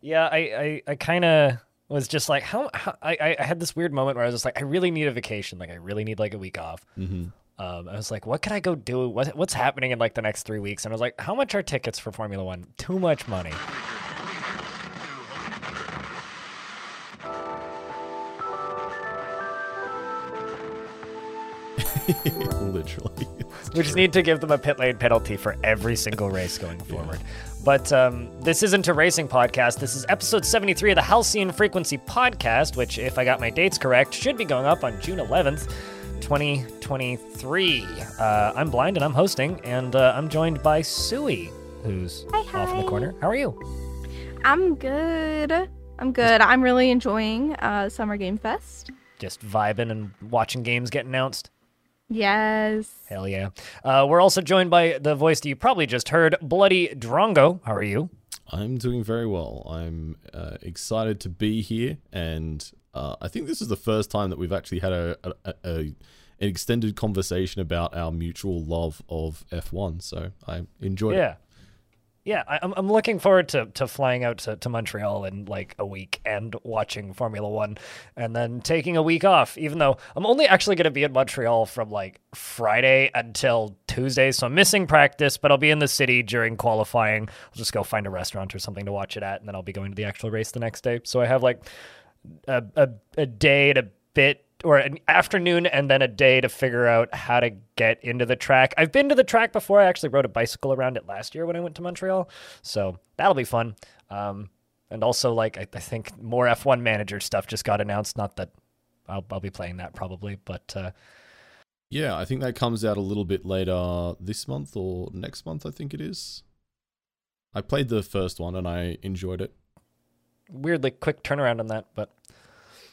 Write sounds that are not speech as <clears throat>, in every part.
Yeah, I I, I kind of was just like, how, how I I had this weird moment where I was just like, I really need a vacation. Like, I really need like a week off. Mm-hmm. Um, I was like, what could I go do? What, what's happening in like the next three weeks? And I was like, how much are tickets for Formula One? Too much money. <laughs> Literally. <laughs> We just need to give them a pit lane penalty for every single race going forward. But um, this isn't a racing podcast. This is episode 73 of the Halcyon Frequency podcast, which, if I got my dates correct, should be going up on June 11th. 2023. Uh, I'm blind and I'm hosting, and uh, I'm joined by Suwey, who's Hi, off in the corner. How are you? I'm good. I'm good. I'm really enjoying uh, Summer Game Fest. Just vibing and watching games get announced. Yes. Hell yeah. Uh, we're also joined by the voice that you probably just heard, Bloody Drongo. How are you? I'm doing very well. I'm uh, excited to be here, and uh, I think this is the first time that we've actually had a, a, a, a an extended conversation about our mutual love of F1. So I enjoyed it. Yeah. I, I'm, I'm looking forward to, to flying out to, to Montreal in like a week and watching Formula One and then taking a week off, even though I'm only actually going to be in Montreal from like Friday until Tuesday. So I'm missing practice, but I'll be in the city during qualifying. I'll just go find a restaurant or something to watch it at, and then I'll be going to the actual race the next day. So I have like a, a, a day and a bit or an afternoon and then a day to figure out how to get into the track. I've been to the track before. I actually rode a bicycle around it last year when I went to Montreal. So that'll be fun. Um, and also, like, I, I think more F1 manager stuff just got announced. Not that I'll, I'll be playing that probably, but uh, Yeah, I think that comes out a little bit later this month or next month. I think it is. I played the first one and I enjoyed it. weirdly quick turnaround on that. But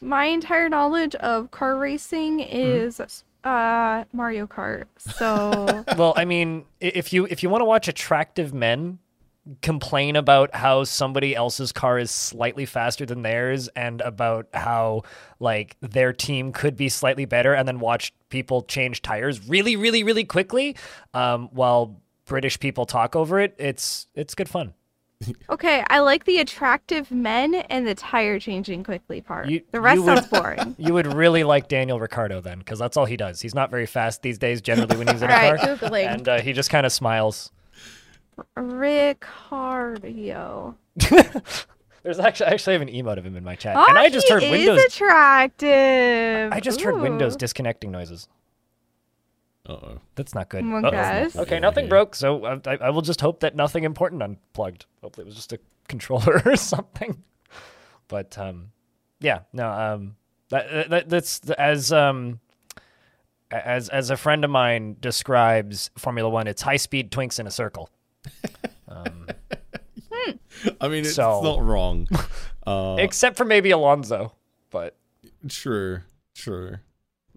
My entire knowledge of car racing Mm-hmm. is uh, Mario Kart. So <laughs> well, I mean, if you if you want to watch attractive men complain about how somebody else's car is slightly faster than theirs and about how like their team could be slightly better and then watch people change tires really really really quickly um, while british people talk over it it's it's good fun okay, I like the attractive men and the tire changing quickly part. You- the rest you would- sounds boring. <laughs> you would really like daniel Ricciardo then because that's all he does he's not very fast these days generally when he's in a All right, car googling and uh, he just kind of smiles Ricciardo. <laughs> there's actually I actually have an emote of him in my chat Oh, and i just he heard is windows attractive. I just heard Windows disconnecting noises. Uh oh. That's not good. Uh-oh. guys. Okay, nothing yeah. broke, so I, I, I will just hope that nothing important unplugged. Hopefully, it was just a <laughs> controller or something. But um, yeah, no, um, that, that that's as um, as as a friend of mine describes Formula One, it's high speed twinks in a circle. <laughs> Um, I mean, it's So- not wrong. <laughs> Uh, except for maybe Alonso, but true, true.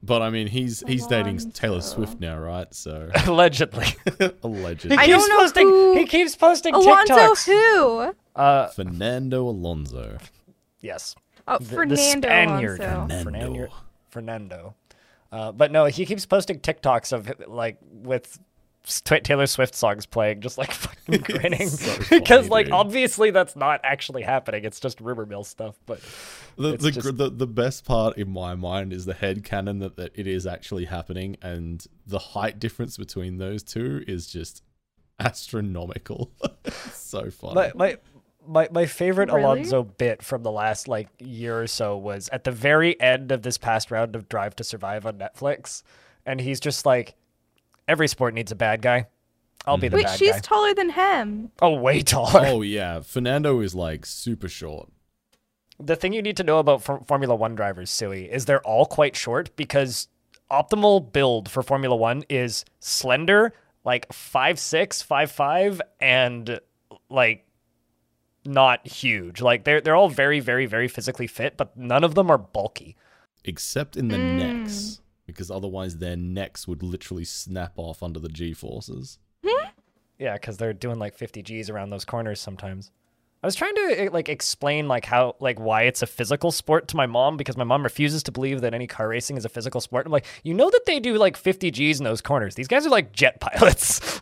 But I mean, he's he's dating Taylor Alonso. Swift now, right? So <laughs> allegedly, <laughs> allegedly, he I keeps don't know posting. who- He keeps posting Alonso TikToks. who? Uh, Fernando Alonso. yes. Oh, the, the Fernando Spaniard, Alonso. Fernando. Fernando. Uh, but no, he keeps posting TikToks of like with Tw- Taylor Swift songs playing, just like <laughs> fucking grinning, because funny, <laughs> like dude. obviously that's not actually happening. It's just rumor mill stuff. But The, the, just- the the best part in my mind is the head canon that, that it is actually happening, and the height difference between those two is just astronomical. <laughs> so funny. my my my, my favorite Really? Alonso bit from the last like year or so was at the very end of this past round of Drive to Survive on Netflix, and he's just like, every sport needs a bad guy. I'll be the Wait, bad she's guy. taller than him. oh, way <laughs> taller. oh yeah, Fernando is like super short. the thing you need to know about for- Formula One drivers, Suwey, is they're all quite short because optimal build for Formula One is slender, like five six, five five, and like not huge. Like they're they're all very, very, very physically fit, but none of them are bulky. except in the Mm. necks, because otherwise their necks would literally snap off under the G forces. Yeah, because they're doing like 50 G's around those corners sometimes. I was trying to eh, like explain like how like why it's a physical sport to my mom because my mom refuses to believe that any car racing is a physical sport. I'm like, you know that they do like 50 G's in those corners. These guys are like jet <laughs> pilots,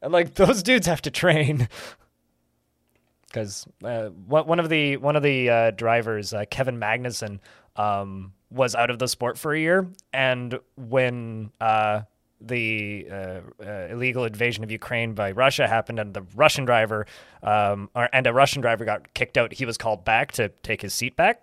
and like those dudes have to train. <laughs> because uh, one of the one of the uh, drivers, uh, Kevin Magnussen, um, was out of the sport for a year, and when uh, the uh, uh, illegal invasion of Ukraine by Russia happened, and the Russian driver um, or, and a Russian driver got kicked out, he was called back to take his seat back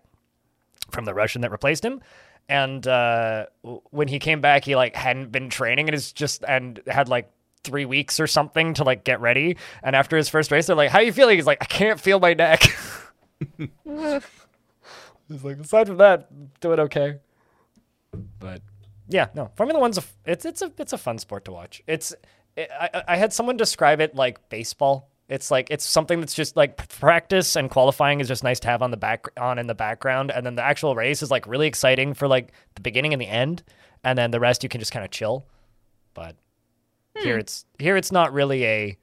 from the Russian that replaced him. And uh, when he came back, he like hadn't been training and is just and had like three weeks or something to like get ready. And after his first race, they're like, "How you feeling?" He's like, "I can't feel my neck." <laughs> <laughs> He's like, aside from that, doing okay. But yeah, no, Formula One's a it's it's a it's a fun sport to watch. It's it, I I had someone describe it like baseball. It's like it's something that's just like practice and qualifying is just nice to have on the back on in the background, and then the actual race is like really exciting for like the beginning and the end, and then the rest you can just kind of chill. But here hmm. it's here it's not really a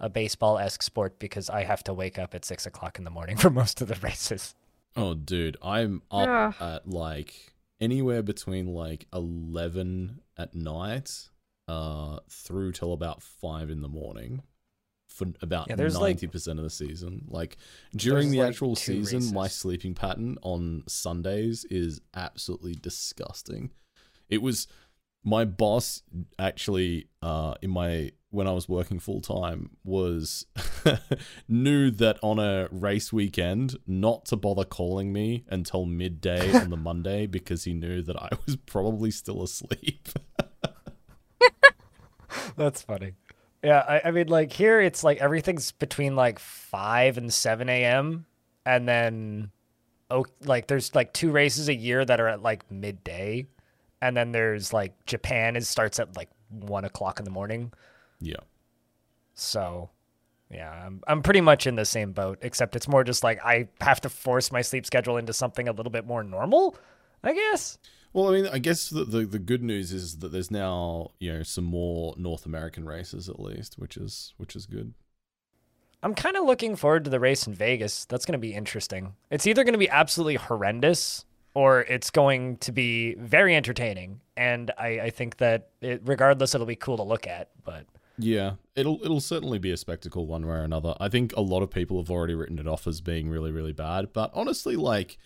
a baseball esque sport because I have to wake up at six o'clock in the morning <laughs> for most of the races. Oh, dude, I'm up Ugh. at like anywhere between like eleven at night, uh, through till about five in the morning, for about Yeah, there's, like- ninety percent of the season. Like during the like, actual two season, my sleeping pattern on Sundays is absolutely disgusting. It was my boss actually uh in my when I was working full time was <laughs> knew that on a race weekend not to bother calling me until midday on the Monday <laughs> because he knew that I was probably still asleep. <laughs> That's funny. Yeah, I, I mean, like here, it's like everything's between like five and seven a.m. and then, oh, like there's like two races a year that are at like midday, and then there's like Japan is starts at like one o'clock in the morning. Yeah. So, yeah, I'm I'm pretty much in the same boat, except it's more just like I have to force my sleep schedule into something a little bit more normal, I guess. Well, I mean, I guess the, the the good news is that there's now you know some more North American races at least, which is which is good. I'm kind of looking forward to the race in Vegas. That's going to be interesting. It's either going to be absolutely horrendous or it's going to be very entertaining. And I, I think that it, regardless, it'll be cool to look at. But Yeah, it'll it'll certainly be a spectacle one way or another. I think a lot of people have already written it off as being really really bad, but honestly, like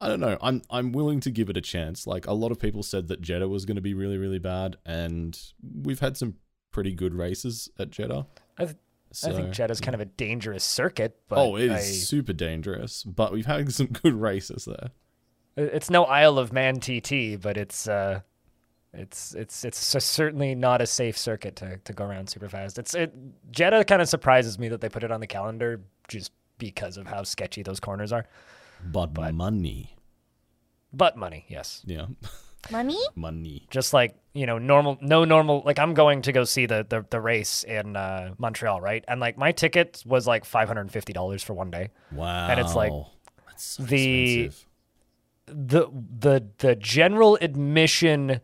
I don't know, I'm I'm willing to give it a chance. Like a lot of people said that Jeddah was going to be really really bad, and we've had some pretty good races at Jeddah. I, th- I think So- Jeddah's kind of a dangerous circuit. But oh, it is I- super dangerous, but we've had <laughs> some good races there. it's no Isle of Man TT, but it's uh, it's it's it's s- certainly not a safe circuit to, to go around super fast. It's it Jeddah kind of surprises me that they put it on the calendar just because of how sketchy those corners are. But, money, But money, yes. yeah, Money? <laughs> money. just like you know normal no normal like i'm going to go see the the, the race in uh, montreal right and like my ticket was like $550 for one day Wow, And it's like That's so the- expensive. the the the general admission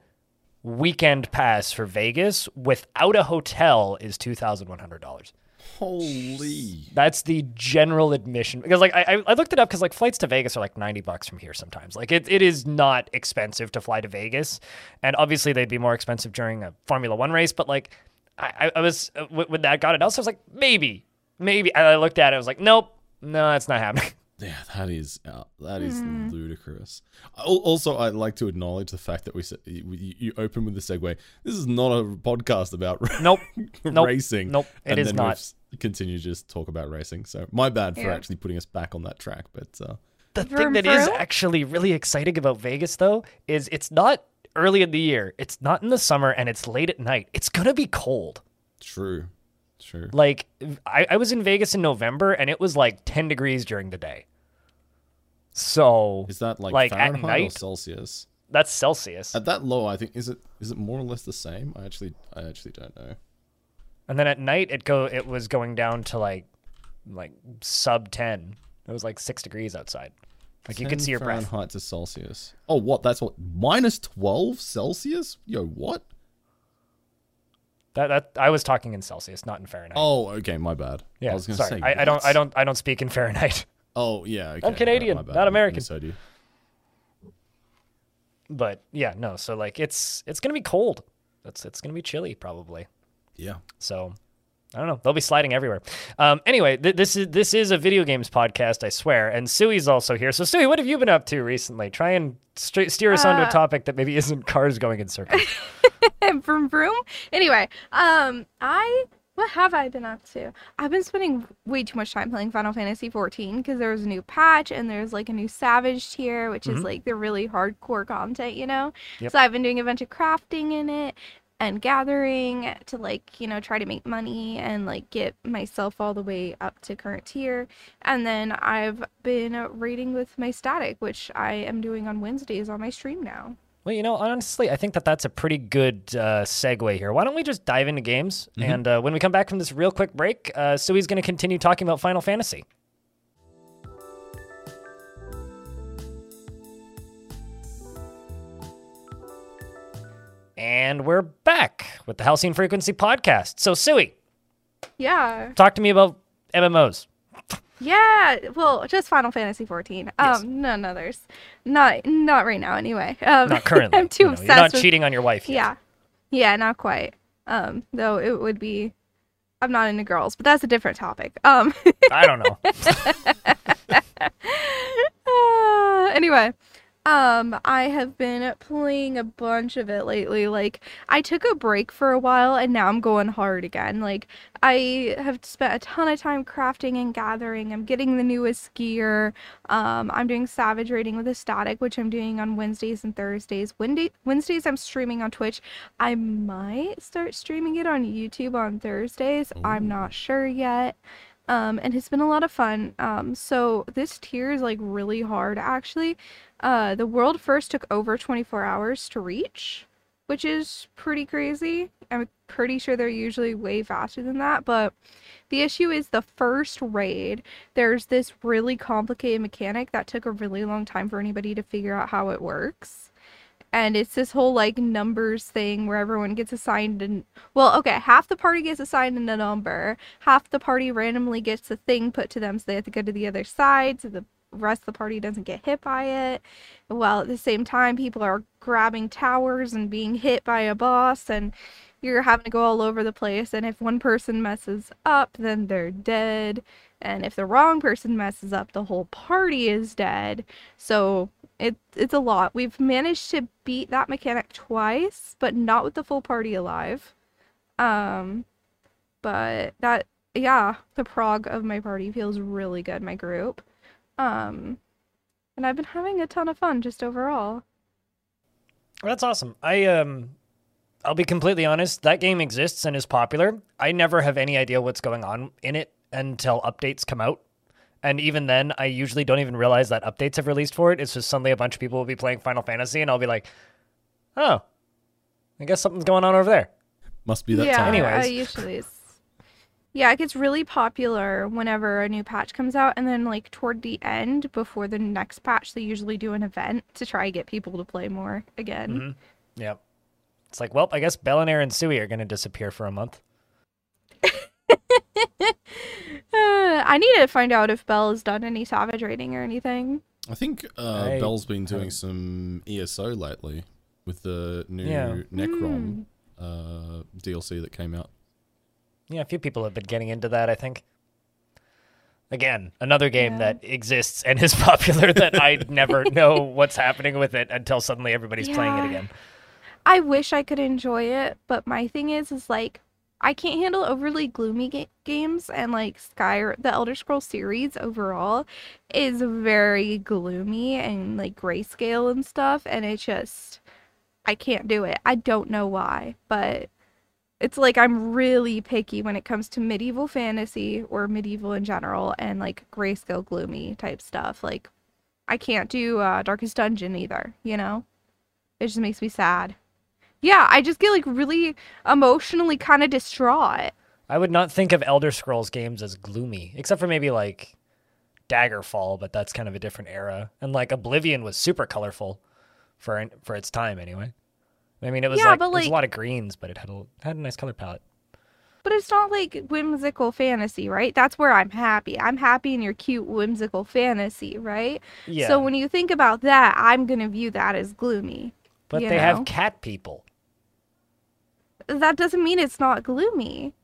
weekend pass for vegas without a hotel is $2100 holy. that's the general admission. Because like I, I- looked it up because like flights to Vegas are like 90 bucks from here sometimes. Like it, it is not expensive to fly to Vegas. And obviously they'd be more expensive during a Formula One race but like I, I- I was uh, when that got announced I was like maybe maybe. And I looked at it I was like nope no that's not happening <laughs> Yeah, that is uh, that is ludicrous. Also, I'd like to acknowledge the fact that we said you, you open with the segue. This is not a podcast about <laughs> nope Nope. racing. Nope. It and is then not. Continue to just talk about racing. So my bad for Yeah. actually putting us back on that track. But uh, the thing that is actually really exciting about Vegas though is it's not early in the year it's not in the summer and it's late at night it's gonna be cold true, true. Like I, I was in Vegas in November and it was like 10 degrees during the day. So Is that like, like, at Fahrenheit or? Celsius? that's Celsius. At that low, I think is it is it more or less the same? I actually I actually don't know. And then at night it go it was going down to like like sub 10. It was like 6 degrees outside. Like you could see your breath. Fahrenheit to Celsius. Oh, what? That's what minus twelve Celsius? Yo, what? That that I was talking in Celsius, not in Fahrenheit. Oh, okay, my bad. yeah. I was gonna sorry. say. I, I don't? I don't I don't speak in Fahrenheit. <laughs> Oh yeah, okay. I'm Canadian, bad. not American. Misheard you. But yeah, no. So like it's it's going to be cold. That's it's going to be chilly probably. Yeah. So I don't know. They'll be sliding everywhere. Um, anyway, th- this is this is a video games podcast, I swear. And Sui's also here. So, Sui, what have you been up to recently? Try and st- steer us onto a Uh, topic that maybe isn't cars going in circles. <laughs> vroom vroom. Anyway, um, I what have I been up to? I've been spending way too much time playing Final Fantasy XIV because there was a new patch and there's like a new Savage tier, which Mhm. is like the really hardcore content, you know. Yep. So I've been doing a bunch of crafting in it and gathering to like you know try to make money and like get myself all the way up to current tier and then i've been raiding with my static which i am doing on wednesdays on my stream now Well, you know, honestly, I think that that's a pretty good uh, segue here. Why don't we just dive into games? And uh, when we come back from this real quick break, uh, Sui's going to continue talking about Final Fantasy. And we're back with the Halcyon Frequency podcast. So, Sui, yeah talk to me about MMOs. Yeah, well, just Final Fantasy 14. Um, Yes. none others. Not not right now anyway. Um, Not currently. <laughs> I'm too know, obsessed You're not with cheating on your wife yet. Yeah. Yeah, not quite. Um, though it would be I'm not into girls, but that's a different topic. Um <laughs> I don't know. <laughs> uh, anyway, um I have been playing a bunch of it lately. Like I took a break for a while and now I'm going hard again. Like I have spent a ton of time crafting and gathering. I'm getting the newest gear. Um I'm doing savage raiding with a static, which I'm doing on Wednesdays and Thursdays. Wednesday Wednesdays I'm streaming on Twitch. I might start streaming it on YouTube on Thursdays. I'm not sure yet um, and it's been a lot of fun. Um, so this tier is like really hard actually. Uh, the world first took over 24 hours to reach, which is pretty crazy. I'm pretty sure they're usually way faster than that, but the issue is the first raid. There's this really complicated mechanic that took a really long time for anybody to figure out how it works. And it's this whole like numbers thing where everyone gets assigned and well, okay, half the party gets assigned a number, half the party randomly gets a thing put to them so they have to go to the other side so the rest of the party doesn't get hit by it. While at the same time people are grabbing towers and being hit by a boss and you're having to go all over the place and if one person messes up then they're dead and if the wrong person messes up the whole party is dead. So it it's a lot. We've managed to beat that mechanic twice, but not with the full party alive. Um but that yeah, the prog of my party feels really good, my group. Um and I've been having a ton of fun just overall. That's awesome. I um I'll be completely honest, that game exists and is popular. I never have any idea what's going on in it until updates come out. And even then, I usually don't even realize that updates have released for it. It's just suddenly a bunch of people will be playing Final Fantasy and I'll be like, "Oh, I guess something's going on over there." Must be that yeah, time. Anyways. I usually it's yeah, it gets really popular whenever a new patch comes out, and then like toward the end, before the next patch, they usually do an event to try and get people to play more again. Mhm. Yep. It's like, well, I guess Bellinair and Sui are going to disappear for a month. <laughs> Uh, I need to find out if Belle has done any savage raiding or anything. I think uh, I Bell's been doing haven't- some ESO lately with the new Yeah. Necrom uh, DLC that came out. Yeah, a few people have been getting into that, I think. Again, another game Yeah. that exists and is <laughs> popular that I never <laughs> know what's happening with it until suddenly everybody's playing it again. I wish I could enjoy it, but my thing is, is like I can't handle overly gloomy ga- games, and like Sky, the Elder Scrolls series overall is very gloomy and like grayscale and stuff, and it just I can't do it. I don't know why, but it's like I'm really picky when it comes to medieval fantasy or medieval in general, and like grayscale gloomy type stuff. Like I can't do uh, Darkest Dungeon either, you know. It just makes me sad. Yeah, I just get like really emotionally kind of distraught. I would not think of Elder Scrolls games as gloomy, except for maybe like Daggerfall, but that's kind of a different era. And like Oblivion was super colorful for for its time anyway. I mean, it was Yeah, like but, it was a lot of greens, but it had a had a nice color palette. But it's not like whimsical fantasy, right? That's where I'm happy. I'm happy in your cute whimsical fantasy, right? Yeah, So when you think about that, I'm going to view that as gloomy. but they know? have cat people. That doesn't mean it's not gloomy.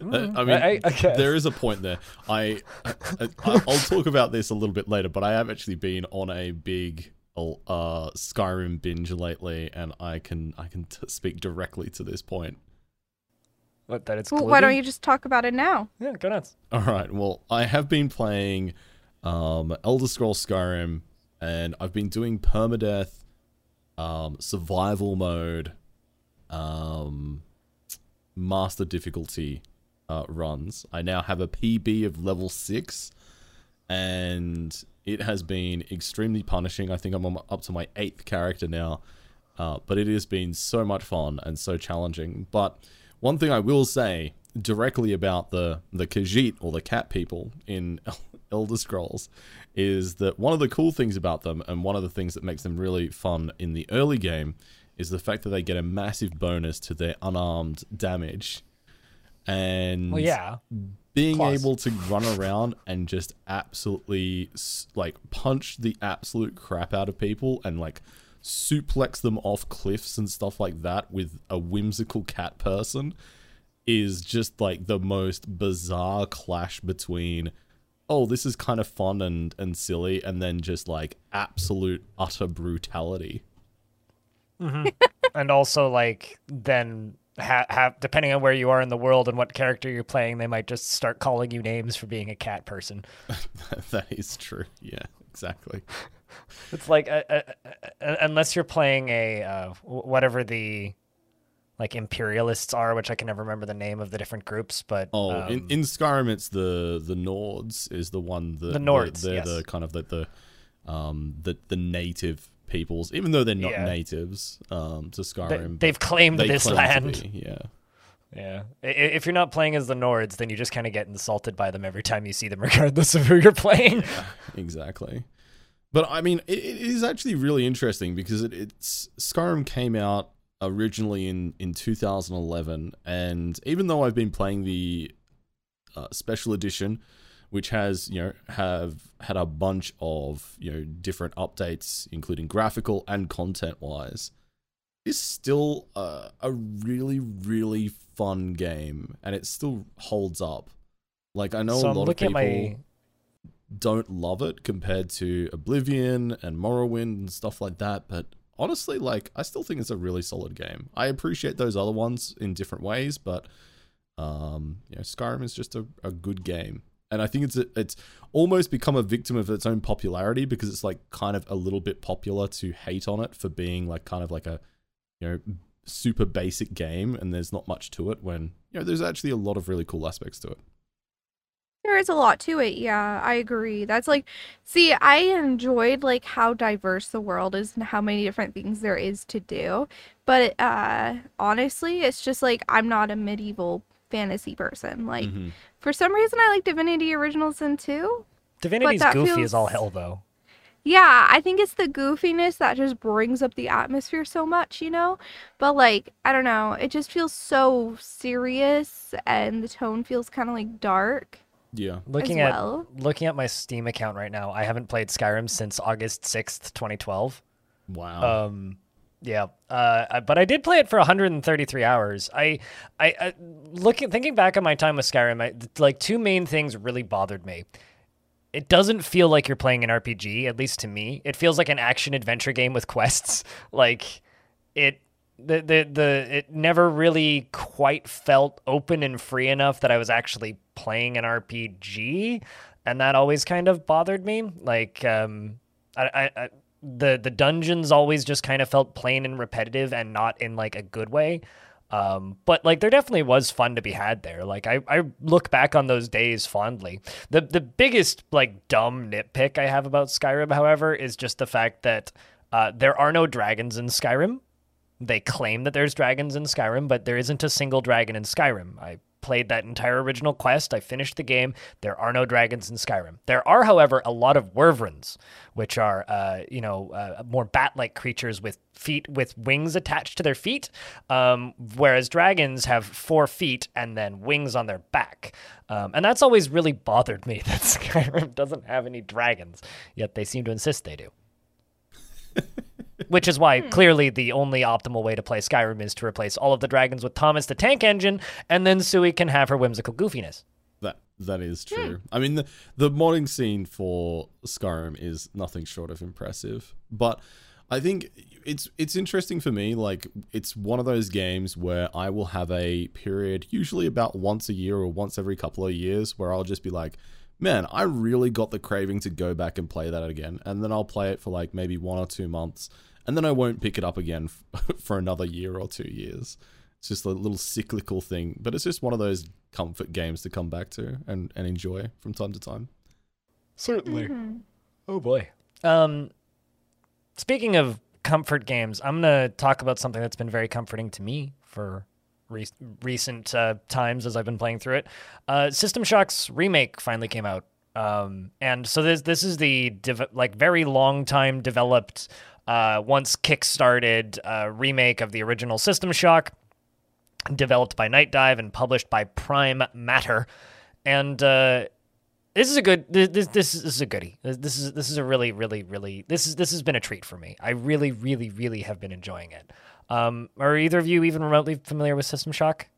Uh, I mean, I- I there is a point there. I, I, I I'll <laughs> talk about this a little bit later, but I have actually been on a big uh Skyrim binge lately, and I can I can t- speak directly to this point. What that it's. Well, why don't you just talk about it now? Yeah, go nuts. All right. Well, I have been playing um, Elder Scrolls Skyrim, and I've been doing permadeath, um, survival mode, um, master difficulty uh, runs. I now have a PB of level six, and it has been extremely punishing. I think I'm up to my eighth character now, uh, but it has been so much fun and so challenging. But one thing I will say directly about the the Khajiit or the cat people in <laughs> Elder Scrolls is that one of the cool things about them and one of the things that makes them really fun in the early game is the fact that they get a massive bonus to their unarmed damage. And Well, yeah. being able to run around and just absolutely like punch the absolute crap out of people and like suplex them off cliffs and stuff like that with a whimsical cat person is just like the most bizarre clash between oh this is kind of fun and and silly and then just like absolute utter brutality <laughs> and also like then ha- have depending on where you are in the world and what character you're playing, they might just start calling you names for being a cat person. <laughs> that is true yeah exactly <laughs> It's like uh, uh, uh, unless you're playing a uh, whatever the like imperialists are, which I can never remember the name of the different groups, but Oh, in, um, in Skyrim, it's the the Nords is the one that The Nords, They're, yes. the kind of the, the um the the native peoples, even though they're not Yeah. natives um to they, Skyrim. they've claimed they this claim land. yeah. Yeah. If you're not playing as the Nords, then you just kind of get insulted by them every time you see them, <laughs> regardless of who you're playing. exactly. But I mean, it, it is actually really interesting because it, it's Skyrim came out originally in in 2011, and even though I've been playing the uh, special edition, which has you know have had a bunch of you know different updates, including graphical and content wise, is still a, a really really fun game, and it still holds up. Like I know so a lot of people my don't love it compared to Oblivion and Morrowind and stuff like that, but honestly, like I still think it's a really solid game. I appreciate those other ones in different ways, but um, you know, Skyrim is just a, a good game. And I think it's a, it's almost become a victim of its own popularity because it's like kind of a little bit popular to hate on it for being like kind of like a you know super basic game and there's not much to it when you know there's actually a lot of really cool aspects to it. There is a lot to it. Yeah, I agree. That's like, see, I enjoyed like how diverse the world is and how many different things there is to do. But uh honestly, it's just like I'm not a medieval fantasy person. Like Mhm. For some reason I like Divinity Original Sin 2. Divinity's that goofy as all hell, though. Yeah, I think it's the goofiness that just brings up the atmosphere so much, you know? But like, I don't know, it just feels so serious and the tone feels kind of like dark Yeah. Looking as at well. looking at my Steam account right now, I haven't played Skyrim since August sixth, twenty twelve. Wow. Um, yeah, uh, but I did play it for 133 hours. I, I, I looking thinking back on my time with Skyrim, I, like two main things really bothered me. It doesn't feel like you're playing an RPG, at least to me. It feels like an action adventure game with quests. <laughs> Like it, the the the it never really quite felt open and free enough that I was actually playing an RPG, and that always kind of bothered me. Like um, I, I, I the the dungeons always just kind of felt plain and repetitive and not in like a good way. Um, but like there definitely was fun to be had there. Like I, I look back on those days fondly. The the biggest like dumb nitpick I have about Skyrim, however, is just the fact that uh, there are no dragons in Skyrim. They claim that there's dragons in Skyrim, but there isn't a single dragon in Skyrim. I played that entire original quest. I finished the game. There are no dragons in Skyrim. There are, however, a lot of wyverns, which are, uh, you know, uh, more bat-like creatures with feet with wings attached to their feet, um, whereas dragons have four feet and then wings on their back. Um, and that's always really bothered me <laughs> that Skyrim doesn't have any dragons, yet they seem to insist they do. <laughs> which is why hmm. clearly the only optimal way to play Skyrim is to replace all of the dragons with Thomas the Tank Engine, and then Sui can have her whimsical goofiness. That that is hmm. true. I mean, the the modding scene for Skyrim is nothing short of impressive. But I think it's it's interesting for me. Like, it's one of those games where I will have a period, usually about once a year or once every couple of years, where I'll just be like, "Man, I really got the craving to go back and play that again," and then I'll play it for like maybe one or two months, and then I won't pick it up again <laughs> for another year or two years. It's just a little cyclical thing, but it's just one of those comfort games to come back to and, and enjoy from time to time. Certainly. Oh boy. Um, speaking of comfort games, I'm gonna talk about something that's been very comforting to me for re- recent uh, times as I've been playing through it. Uh, System Shock's remake finally came out, um, and so this this is the dev- like very long time developed, uh, once kickstarted uh, remake of the original System Shock, developed by Nightdive and published by Prime Matter, and uh, this is a good this this, this is a goodie. This, this is this is a really really really this is this has been a treat for me. I really really really have been enjoying it. Um, are either of you even remotely familiar with System Shock?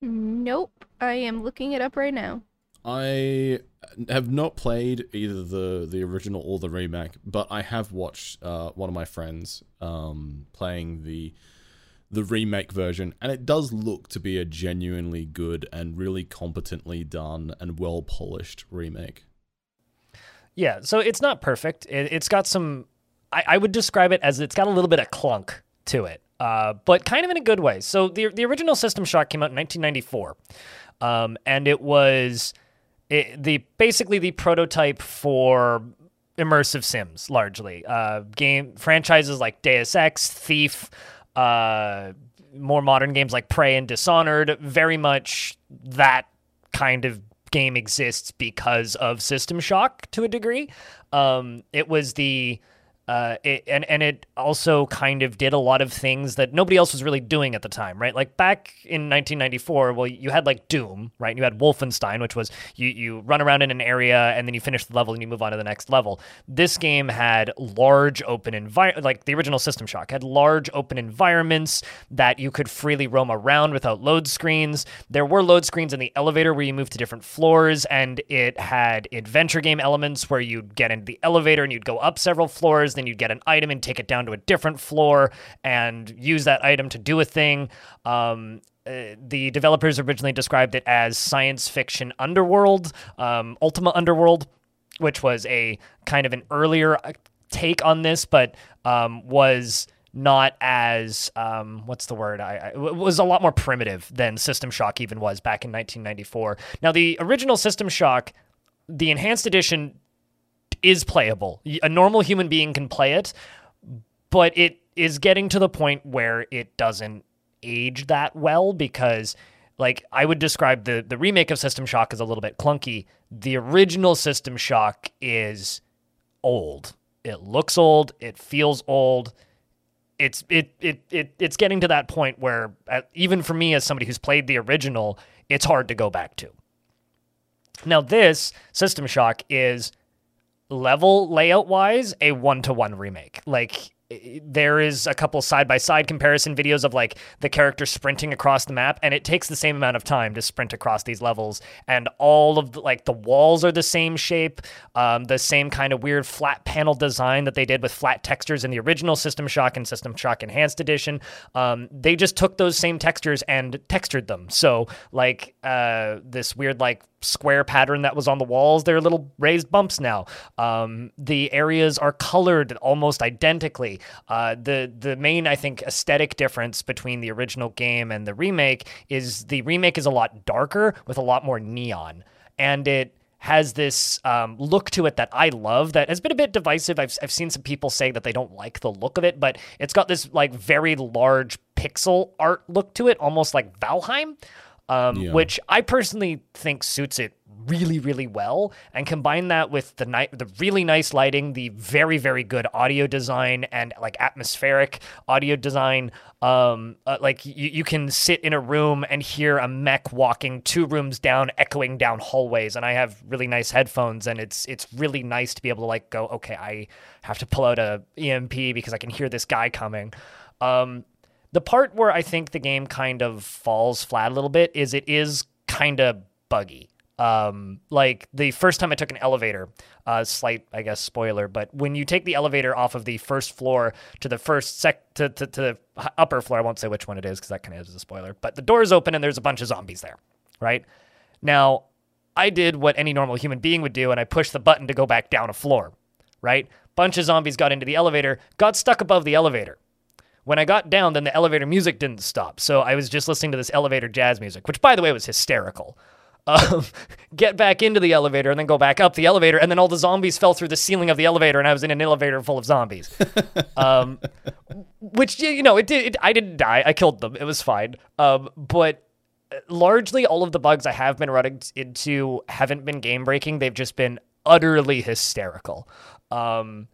Nope. I am looking it up right now. I have not played either the the original or the remake, but I have watched uh, one of my friends um, playing the the remake version, and it does look to be a genuinely good and really competently done and well polished remake. Yeah, so it's not perfect. It, it's got some. I, I would describe it as it's got a little bit of clunk to it, uh, but kind of in a good way. So the the original System Shock came out in 1994, um, and it was it, the basically the prototype for immersive sims, largely uh, game franchises like Deus Ex, Thief. Uh, more modern games like Prey and Dishonored, very much that kind of game exists because of System Shock to a degree. Um, it was the uh, it, and and it also kind of did a lot of things that nobody else was really doing at the time, right? Like back in 1994, well, you had like Doom, right? You had Wolfenstein, which was you you run around in an area and then you finish the level and you move on to the next level. This game had large open environment, like the original System Shock had large open environments that you could freely roam around without load screens. There were load screens in the elevator where you move to different floors, and it had adventure game elements where you'd get into the elevator and you'd go up several floors then you'd get an item and take it down to a different floor and use that item to do a thing. Um, uh, the developers originally described it as science fiction underworld, um, Ultima Underworld, which was a kind of an earlier uh, take on this, but um, was not as um, what's the word? I, I was a lot more primitive than System Shock even was back in 1994. Now the original System Shock, the enhanced edition is playable. A normal human being can play it, but it is getting to the point where it doesn't age that well because like I would describe the the remake of System Shock as a little bit clunky. The original System Shock is old. It looks old, it feels old. It's it it, it it's getting to that point where uh, even for me as somebody who's played the original, it's hard to go back to. Now this System Shock is level layout wise a one to one remake. Like there is a couple side by side comparison videos of like the character sprinting across the map and it takes the same amount of time to sprint across these levels and all of the, like the walls are the same shape um, the same kind of weird flat panel design that they did with flat textures in the original system shock and system shock enhanced edition um, they just took those same textures and textured them so like uh, this weird like square pattern that was on the walls. They're little raised bumps now. Um, the areas are colored almost identically. Uh, the the main I think aesthetic difference between the original game and the remake is the remake is a lot darker with a lot more neon, and it has this um, look to it that I love that has been a bit divisive. I've, I've seen some people say that they don't like the look of it, but it's got this like very large pixel art look to it, almost like Valheim um, Yeah. which I personally think suits it really, really well, and combine that with the ni- the really nice lighting, the very, very good audio design, and like atmospheric audio design. Um, uh, like you, you can sit in a room and hear a mech walking two rooms down, echoing down hallways. And I have really nice headphones, and it's it's really nice to be able to like go, okay, I have to pull out a EMP because I can hear this guy coming. Um, the part where I think the game kind of falls flat a little bit is it is kind of buggy. Um, like the first time I took an elevator, uh, slight, I guess, spoiler, but when you take the elevator off of the first floor to the first sec to, to, to the upper floor, I won't say which one it is because that kind of is a spoiler, but the door is open and there's a bunch of zombies there, right? Now, I did what any normal human being would do and I pushed the button to go back down a floor, right? Bunch of zombies got into the elevator, got stuck above the elevator. When I got down, then the elevator music didn't stop. So I was just listening to this elevator jazz music, which, by the way, was hysterical. Um, <laughs> get back into the elevator and then go back up the elevator, and then all the zombies fell through the ceiling of the elevator, and I was in an elevator full of zombies. <laughs> um, which you know, it did. It, I didn't die. I killed them. It was fine. Um, but largely, all of the bugs I have been running into haven't been game breaking. They've just been utterly hysterical. Um,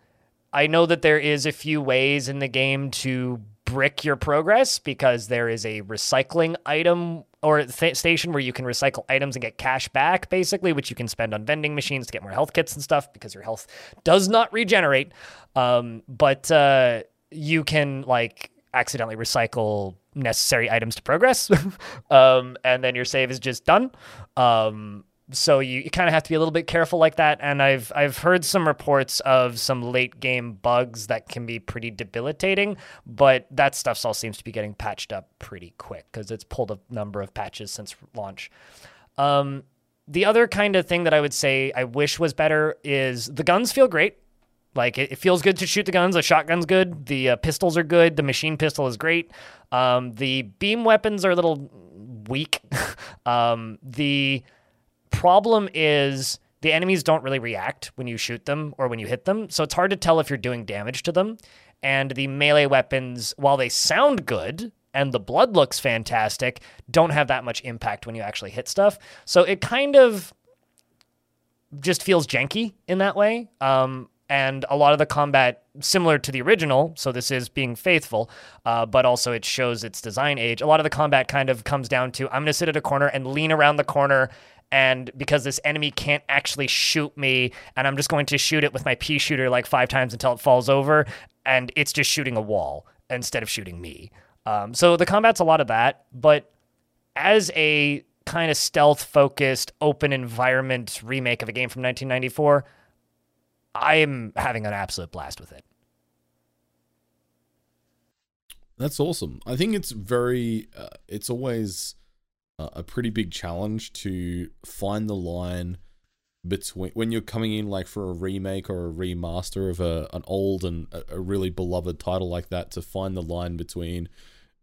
I know that there is a few ways in the game to brick your progress because there is a recycling item or th- station where you can recycle items and get cash back, basically, which you can spend on vending machines to get more health kits and stuff because your health does not regenerate. Um, but uh, you can like accidentally recycle necessary items to progress, <laughs> um, and then your save is just done. Um, so you, you kind of have to be a little bit careful like that. And I've I've heard some reports of some late game bugs that can be pretty debilitating, but that stuff all seems to be getting patched up pretty quick because it's pulled a number of patches since launch. Um, the other kind of thing that I would say I wish was better is the guns feel great. Like it, it feels good to shoot the guns. The shotgun's good. The uh, pistols are good. The machine pistol is great. Um, the beam weapons are a little weak. <laughs> um, the problem is the enemies don't really react when you shoot them or when you hit them, so it's hard to tell if you're doing damage to them. And the melee weapons, while they sound good and the blood looks fantastic, don't have that much impact when you actually hit stuff. So it kind of just feels janky in that way. Um, and a lot of the combat similar to the original so this is being faithful uh, but also it shows its design age a lot of the combat kind of comes down to i'm going to sit at a corner and lean around the corner and because this enemy can't actually shoot me and i'm just going to shoot it with my pea shooter like five times until it falls over and it's just shooting a wall instead of shooting me um, so the combat's a lot of that but as a kind of stealth focused open environment remake of a game from 1994 i'm having an absolute blast with it That's awesome. I think it's very. Uh, it's always a pretty big challenge to find the line between when you're coming in like for a remake or a remaster of a an old and a, a really beloved title like that to find the line between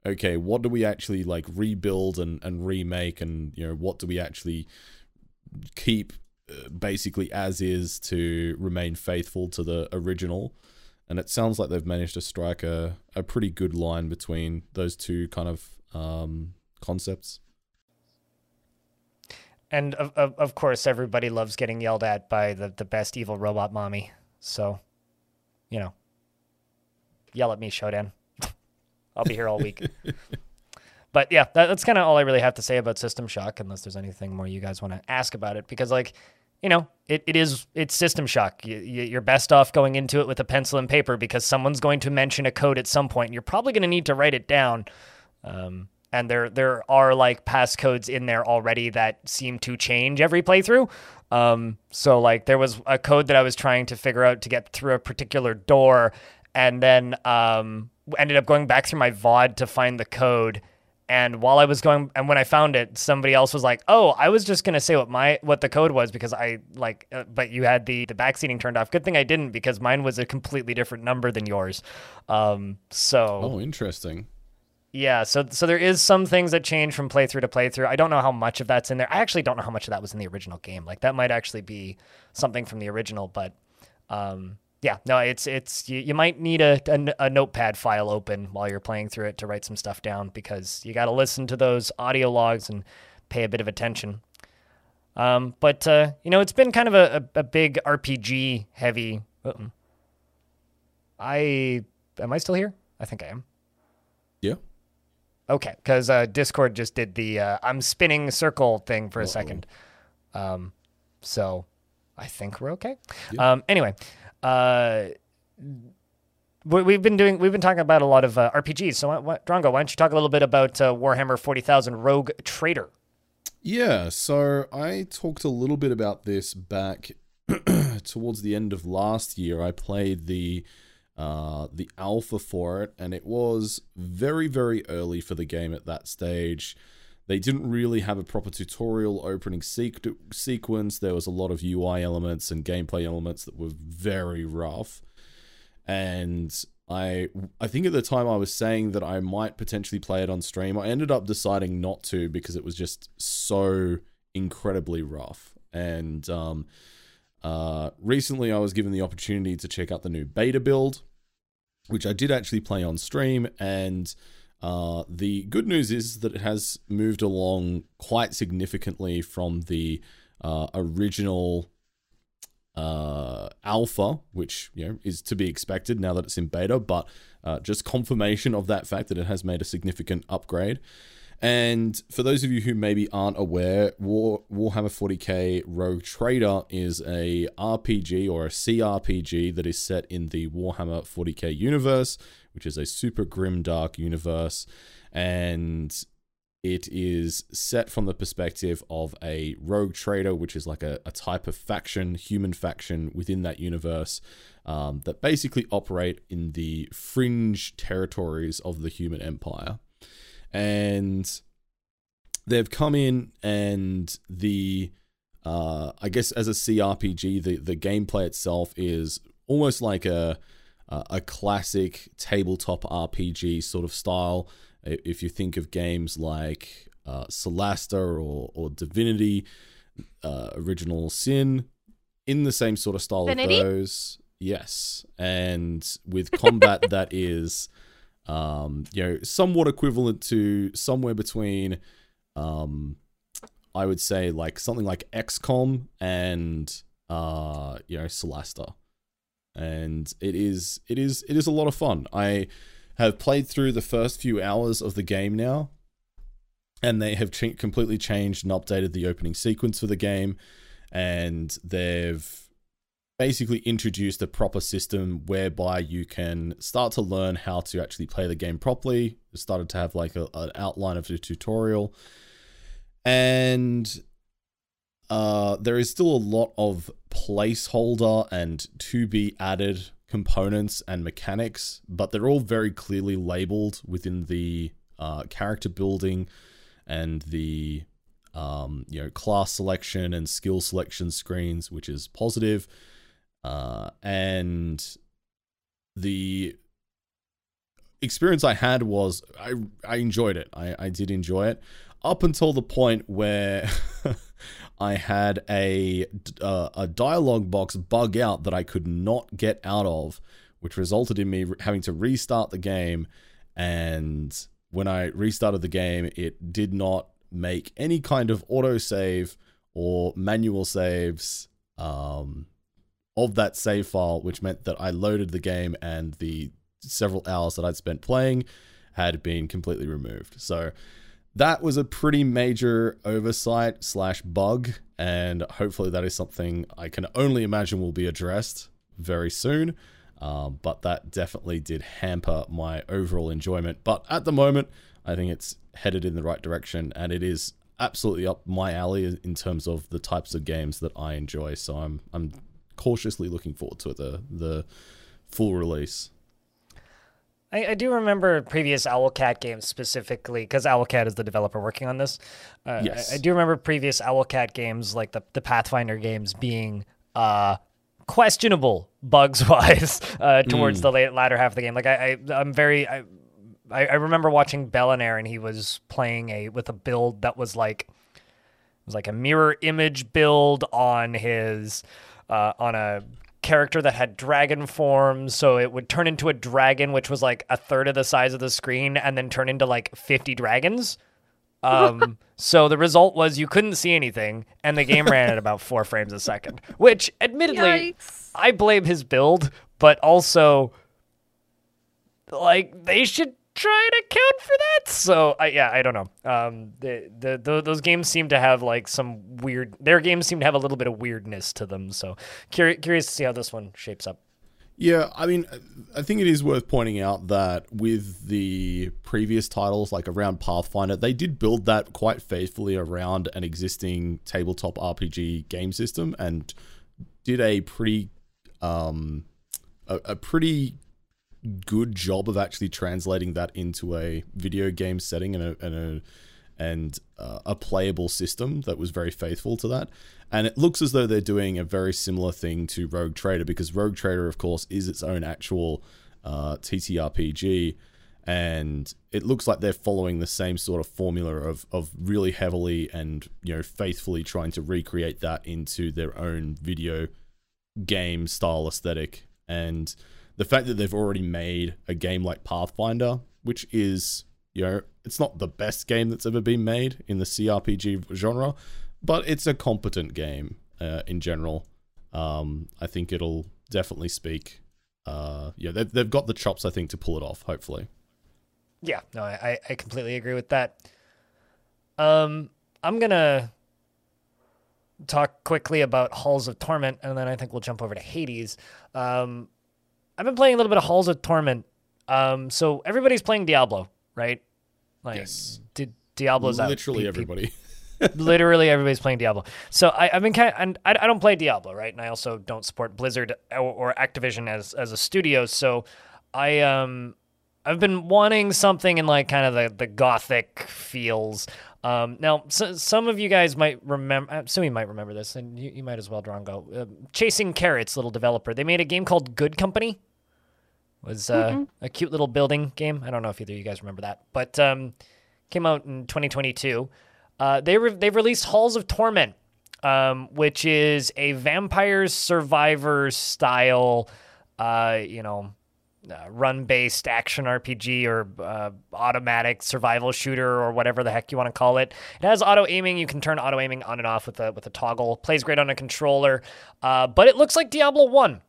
okay what do we actually like rebuild and, and remake and you know what do we actually keep uh, basically as is to remain faithful to the original and it sounds like they've managed to strike a, a pretty good line between those two kind of um, concepts. And of, of, of course, everybody loves getting yelled at by the, the best evil robot mommy. So, you know, yell at me, Shodan. <laughs> I'll be here all week. <laughs> but yeah, that, that's kind of all I really have to say about System Shock, unless there's anything more you guys want to ask about it. Because, like, you know, it, it is it's System Shock. You, you're best off going into it with a pencil and paper because someone's going to mention a code at some point. And you're probably going to need to write it down. Um, and there there are like passcodes in there already that seem to change every playthrough. Um, so like there was a code that I was trying to figure out to get through a particular door, and then um, ended up going back through my VOD to find the code and while I was going, and when I found it, somebody else was like, "Oh, I was just gonna say what my what the code was because I like, uh, but you had the the backseating turned off. Good thing I didn't because mine was a completely different number than yours. Um, so oh, interesting. Yeah, so so there is some things that change from playthrough to playthrough. I don't know how much of that's in there. I actually don't know how much of that was in the original game. Like that might actually be something from the original, but um, yeah, no, it's it's you, you might need a, a, a notepad file open while you're playing through it to write some stuff down because you got to listen to those audio logs and pay a bit of attention. Um, but uh, you know, it's been kind of a, a, a big RPG heavy. Uh-oh. I am I still here? I think I am. Okay, because uh, Discord just did the uh, I'm spinning circle thing for a second. Um, so I think we're okay. Um, anyway, uh, we- we've been doing we've been talking about a lot of uh, RPGs. So what, what, Drongo, why don't you talk a little bit about uh, Warhammer Forty Thousand Rogue Trader? Yeah, so I talked a little bit about this back <clears throat> towards the end of last year. I played the uh, the alpha for it, and it was very very early for the game at that stage. They didn't really have a proper tutorial opening sequ- sequence. There was a lot of UI elements and gameplay elements that were very rough. And I I think at the time I was saying that I might potentially play it on stream. I ended up deciding not to because it was just so incredibly rough. And um, uh, recently I was given the opportunity to check out the new beta build, which I did actually play on stream. And uh, the good news is that it has moved along quite significantly from the uh, original uh, alpha, which you know is to be expected now that it's in beta, but uh, just confirmation of that fact that it has made a significant upgrade. And for those of you who maybe aren't aware, War, Warhammer 40k Rogue Trader is a RPG or a CRPG that is set in the Warhammer 40k universe, which is a super grim dark universe, and it is set from the perspective of a rogue trader, which is like a, a type of faction, human faction within that universe um, that basically operate in the fringe territories of the human empire. And they've come in and the uh, I guess as a CRPG, the, the gameplay itself is almost like a a classic tabletop RPG sort of style if you think of games like uh, Solasta or, or Divinity, uh, Original Sin, in the same sort of style Divinity? of those. Yes. And with combat <laughs> that is, um, you know, somewhat equivalent to somewhere between, um, I would say, like something like XCOM and, uh, you know, Solasta. And it is, it is, it is a lot of fun. I, have played through the first few hours of the game now, and they have ch- completely changed and updated the opening sequence for the game, and they've basically introduced a proper system whereby you can start to learn how to actually play the game properly. It started to have like a, an outline of the tutorial, and uh, there is still a lot of placeholder and to be added components and mechanics, but they're all very clearly labeled within the uh, character building and the um, you know class selection and skill selection screens, which is positive. Uh, and the experience I had was I I enjoyed it. I, I did enjoy it up until the point where <laughs> I had a uh, a dialogue box bug out that I could not get out of, which resulted in me having to restart the game. And when I restarted the game, it did not make any kind of autosave or manual saves um, of that save file, which meant that I loaded the game and the several hours that I'd spent playing had been completely removed. So that was a pretty major oversight slash bug, and hopefully that is something I can only imagine will be addressed very soon. Um, but that definitely did hamper my overall enjoyment. But at the moment, I think it's headed in the right direction, and it is absolutely up my alley in terms of the types of games that I enjoy. So I'm I'm cautiously looking forward to the the full release. I, I do remember previous Owlcat games specifically because Owlcat is the developer working on this. Uh, Yes. I, I do remember previous Owlcat games like the, the Pathfinder games being uh, questionable bugs wise <laughs> uh, towards the late latter half of the game. Like I, I I'm very I, I I remember watching Bellinaire and he was playing a with a build that was like it was like a mirror image build on his uh, on a character that had dragon form so it would turn into a dragon which was like a third of the size of the screen and then turn into like 50 dragons Um, <laughs> so the result was you couldn't see anything, and the game ran at about four frames a second. Which, admittedly, Yikes. I blame his build, but also, like, they should try to account for that. So, I yeah, I don't know. Um, the, the the those games seem to have like some weird. Their games seem to have a little bit of weirdness to them. So, curious curious to see how this one shapes up. Yeah, I mean, I think it is worth pointing out that with the previous titles, like around Pathfinder, they did build that quite faithfully around an existing tabletop RPG game system and did a pretty, um, a, a pretty good job of actually translating that into a video game setting and a and a and uh, a playable system that was very faithful to that. And it looks as though they're doing a very similar thing to Rogue Trader because Rogue Trader, of course, is its own actual uh, TTRPG. And it looks like they're following the same sort of formula of, of really heavily and you know faithfully trying to recreate that into their own video game style aesthetic. And the fact that they've already made a game like Pathfinder, which is you know, it's not the best game that's ever been made in the CRPG genre, but it's a competent game uh, in general. Um, I think it'll definitely speak. Uh, yeah, they've, they've got the chops, I think, to pull it off, hopefully. Yeah, no, I, I completely agree with that. Um, I'm gonna talk quickly about Halls of Torment, and then I think we'll jump over to Hades. Um, I've been playing a little bit of Halls of Torment. Um, so everybody's playing Diablo, right? Like, Yes. Di- Diablo's. Literally pe- everybody. <laughs> literally everybody's playing Diablo. So I, I've been kind of, and I, I don't play Diablo, right? And I also don't support Blizzard or, or Activision as as a studio. So I um I've been wanting something in like kind of the the gothic feels. Um, now so, some of you guys might remember, uh, some of you might remember this, and you, you might as well, Drongo. Uh, Chasing Carrots, little developer, they made a game called Good Company. It was uh, a cute little building game. I don't know if either of you guys remember that, but um, came out in 2022. Uh, they re- they've released Halls of Torment, um, which is a vampire survivor style, uh, you know, uh, run-based action RPG or uh, automatic survival shooter or whatever the heck you want to call it. It has auto aiming. You can turn auto aiming on and off with a with a toggle. Plays great on a controller, uh, but it looks like Diablo One,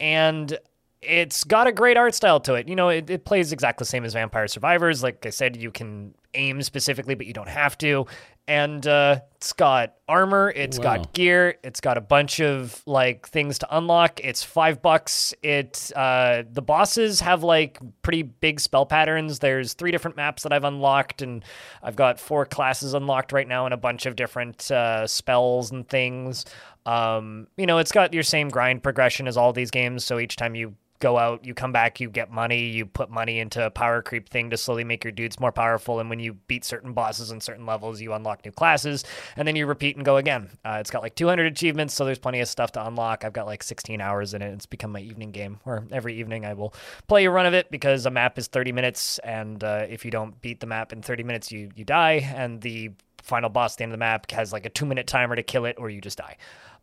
and it's got a great art style to it. You know, it, it plays exactly the same as Vampire Survivors. Like I said, you can aim specifically, but you don't have to. And uh, it's got armor, It's Wow. got gear, it's got a bunch of like things to unlock. It's five bucks. It uh, the bosses have like pretty big spell patterns. There's three different maps that I've unlocked, and I've got four classes unlocked right now, and a bunch of different uh, spells and things. Um, you know, it's got your same grind progression as all these games. So each time you go out, you come back, you get money, you put money into a power creep thing to slowly make your dudes more powerful. And when you beat certain bosses in certain levels, you unlock new classes, and then you repeat and go again. Uh, it's got like 200 achievements, so there's plenty of stuff to unlock. I've got like 16 hours in it. It's become my evening game, where every evening I will play a run of it because a map is 30 minutes, and uh, if you don't beat the map in 30 minutes, you you die, and the final boss at the end of the map has like a two minute timer to kill it, or you just die.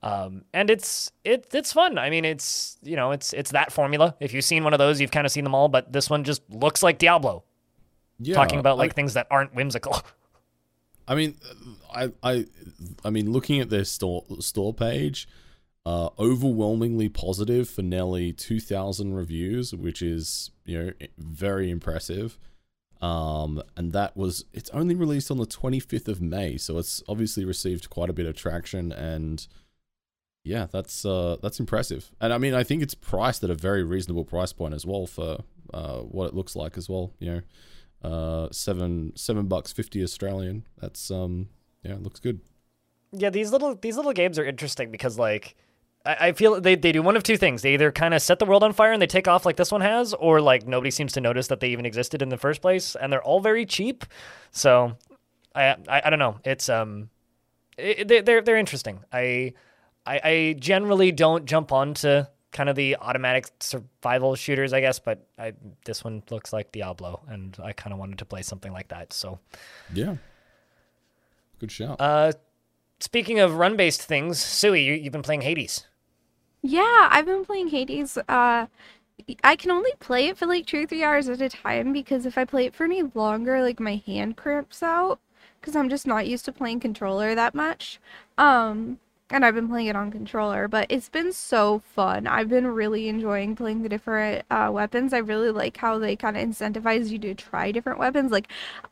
Um, and it's it, it's fun. I mean, it's you know, it's it's that formula. If you've seen one of those, you've kind of seen them all. But this one just looks like Diablo, Yeah, talking about I- like things that aren't whimsical. <laughs> I mean, I, I, I mean, looking at their store store page, uh, overwhelmingly positive for nearly two thousand reviews, which is you know very impressive. Um, and that was it's only released on the twenty fifth of May, so it's obviously received quite a bit of traction, and yeah, that's uh that's impressive. And I mean, I think it's priced at a very reasonable price point as well for uh what it looks like as well. You know, uh seven seven bucks fifty Australian. That's um yeah, looks good. yeah, these little these little games are interesting because like I, I feel they, they do one of two things. They either kind of set the world on fire and they take off like this one has, or like nobody seems to notice that they even existed in the first place, and they're all very cheap. So I I, I don't know. It's um it, they- they're they're interesting. I, I I generally don't jump onto kind of the automatic survival shooters, I guess, but I this one looks like Diablo, and I kind of wanted to play something like that. So Yeah. Good shout. uh, speaking of run based things, Suwey, you, you've been playing Hades. Yeah, I've been playing Hades. Uh, I can only play it for like two or three hours at a time because if I play it for any longer, like my hand cramps out. because I'm just not used to playing controller that much. Um, and I've been playing it on controller, but it's been so fun. I've been really enjoying playing the different uh, weapons. I really like how they kind of incentivize you to try different weapons. Like,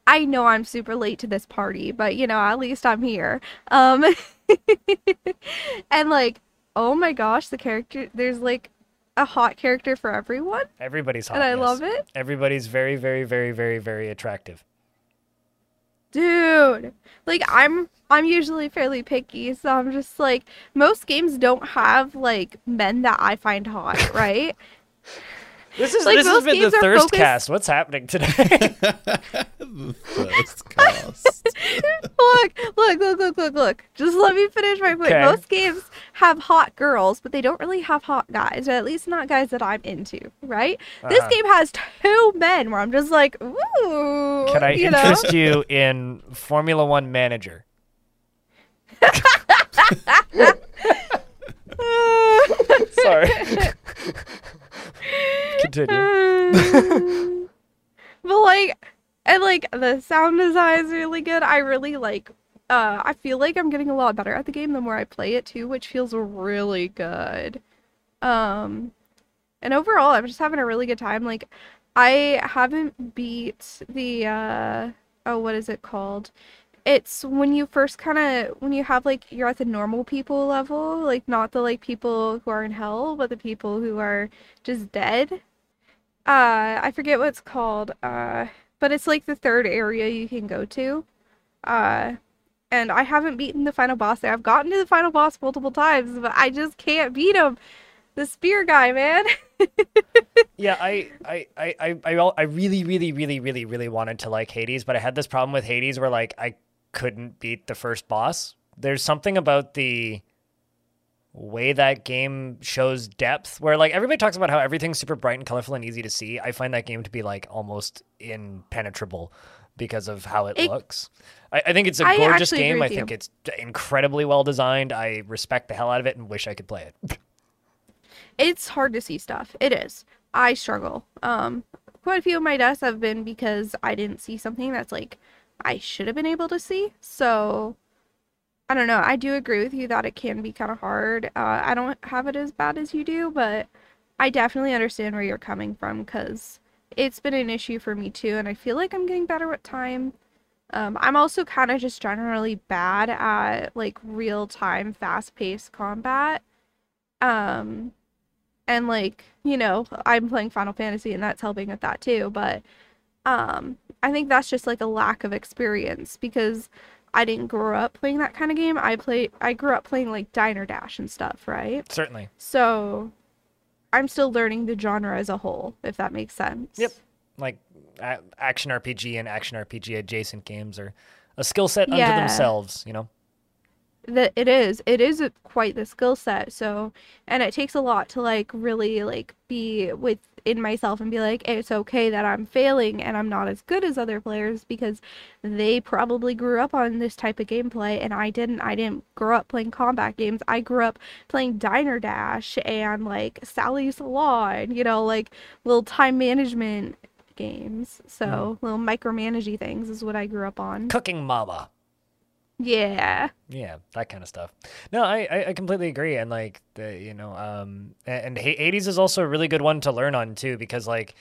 I know I'm super late to this party, but you know, at least I'm here. Um, <laughs> and like, oh my gosh, the character, there's like a hot character for everyone, Everybody's hot. and I love it. Everybody's very, very, very, very, very attractive. Dude like i'm i'm usually fairly picky so i'm just like most games don't have like men that i find hot right <laughs> This is Like, this has been the games thirst focused- cast. What's happening today? <laughs> <laughs> the first cast. <laughs> look look look look look look just let me finish my point Okay. most games have hot girls but they don't really have hot guys or at least not guys that i'm into right this Uh-huh. game has two men where i'm just like ooh Can I you know? interest you in Formula One manager? Sorry. Continue. <laughs> but like and like the sound design is really good. I really like uh i feel like i'm getting a lot better at the game the more i play it too which feels really good. Um and overall i'm just having a really good time. Like i haven't beat the uh oh what is it called it's when you first kind of when you have like you're at the normal people level like not the like people who are in hell but the people who are just dead. Uh i forget what it's called uh but it's like the third area you can go to. Uh and i haven't beaten the final boss. There i've gotten to the final boss multiple times but i just can't beat him. The spear guy man. <laughs> Yeah, I, I, I, I, I I really, really, really, really, really wanted to like Hades, but I had this problem with Hades where like I couldn't beat the first boss. There's something about the way that game shows depth where like everybody talks about how everything's super bright and colorful and easy to see. I find that game to be like almost impenetrable because of how it, It- looks. I, I think it's a I gorgeous game. I think you. it's incredibly well designed. I respect the hell out of it and wish I could play it. it's hard to see stuff. It is. I struggle. Um, quite a few of my deaths have been because I didn't see something that's like I should have been able to see. So I don't know. I do agree with you that it can be kind of hard. Uh, I don't have it as bad as you do, but I definitely understand where you're coming from because it's been an issue for me too, and I feel like I'm getting better with time. Um, I'm also kind of just generally bad at like real time, fast paced combat. Um, and like you know i'm playing final fantasy and that's helping with that too but um i think that's just like a lack of experience because i didn't grow up playing that kind of game i play i grew up playing like diner dash and stuff right Certainly. so i'm still learning the genre as a whole if that makes sense Yep. like action RPG and action RPG adjacent games are a skill set unto Yeah. themselves, you know. that it is it is a, quite the skill set so and it takes a lot to like really like be within myself and be like it's okay that i'm failing and i'm not as good as other players because they probably grew up on this type of gameplay and i didn't. I didn't grow up playing combat games. I grew up playing diner dash and like Sally's Salon and you know like little time management games. So mm. little micromanagey things is what i grew up on. Cooking Mama. Yeah Yeah, that kind of stuff. No, I, I, completely agree. And like the you know, um and Ha- Hades is also a really good one to learn on too, because like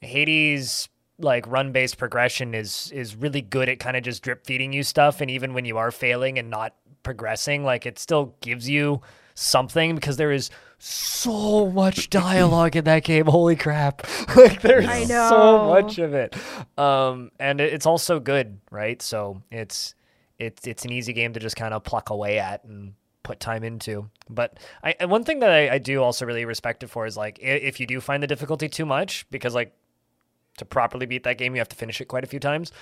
Hades like run based progression is is really good at kind of just drip feeding you stuff and even when you are failing and not progressing, like it still gives you something because there is so much dialogue in that game. Holy crap. <laughs> like there's so much of it. Um and it- it's also good, right? So it's it's it's an easy game to just kind of pluck away at and put time into. But I one thing that I, I do also really respect it for is like if you do find the difficulty too much, because like to properly beat that game, you have to finish it quite a few times.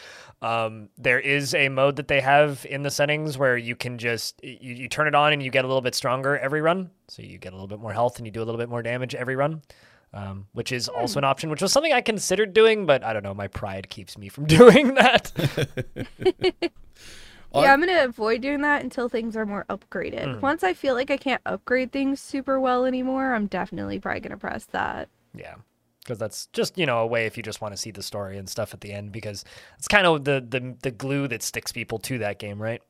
Um, there is a mode that they have in the settings where you can just you, you turn it on and you get a little bit stronger every run, so you get a little bit more health and you do a little bit more damage every run. Um, which is also an option, which was something I considered doing, but I don't know, my pride keeps me from <laughs> doing that. <laughs> <laughs> Yeah, I'm gonna avoid doing that until things are more upgraded. Mm. Once I feel like I can't upgrade things super well anymore, I'm definitely probably gonna press that. Yeah. because that's just you know a way if you just want to see the story and stuff at the end because it's kind of the the the glue that sticks people to that game, right?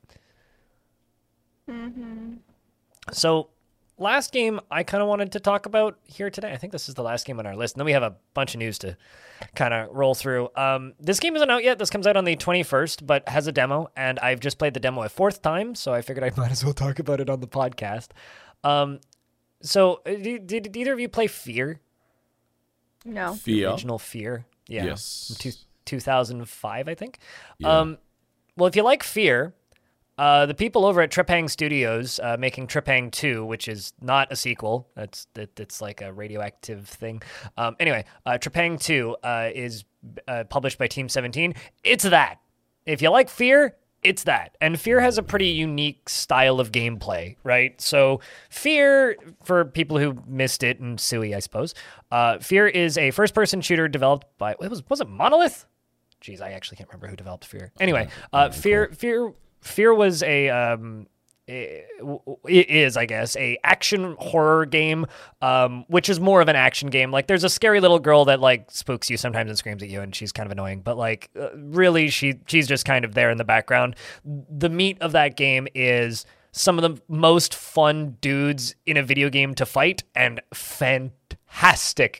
Mm-hmm. So, last game I kind of wanted to talk about here today. I think this is the last game on our list. And then we have a bunch of news to kind of roll through. Um, this game isn't out yet. This comes out on the 21st, but has a demo. And I've just played the demo a fourth time. So I figured I <laughs> might as well talk about it on the podcast. Um, so, uh, did, did either of you play Fear? No. Fear. Original Fear? Yeah. Yes. Two, 2005, I think. Yeah. Um, well, if you like Fear, uh, the people over at Trepang Studios uh, making Trepang 2, which is not a sequel, that's that, it's like a radioactive thing. Um, anyway, uh, Trepang 2 uh, is uh, published by Team 17. It's that. If you like Fear, it's that. And Fear has a pretty unique style of gameplay, right? So, Fear, for people who missed it, and Suwey, I suppose, uh, Fear is a first person shooter developed by, was, was it Monolith? Jeez, I actually can't remember who developed Fear. Anyway, uh, Fear, Fear, Fear was a um, it is, I guess, a action horror game, um, which is more of an action game. Like, there's a scary little girl that like spooks you sometimes and screams at you, and she's kind of annoying. But like, uh, really, she she's just kind of there in the background. The meat of that game is some of the most fun dudes in a video game to fight, and fantastic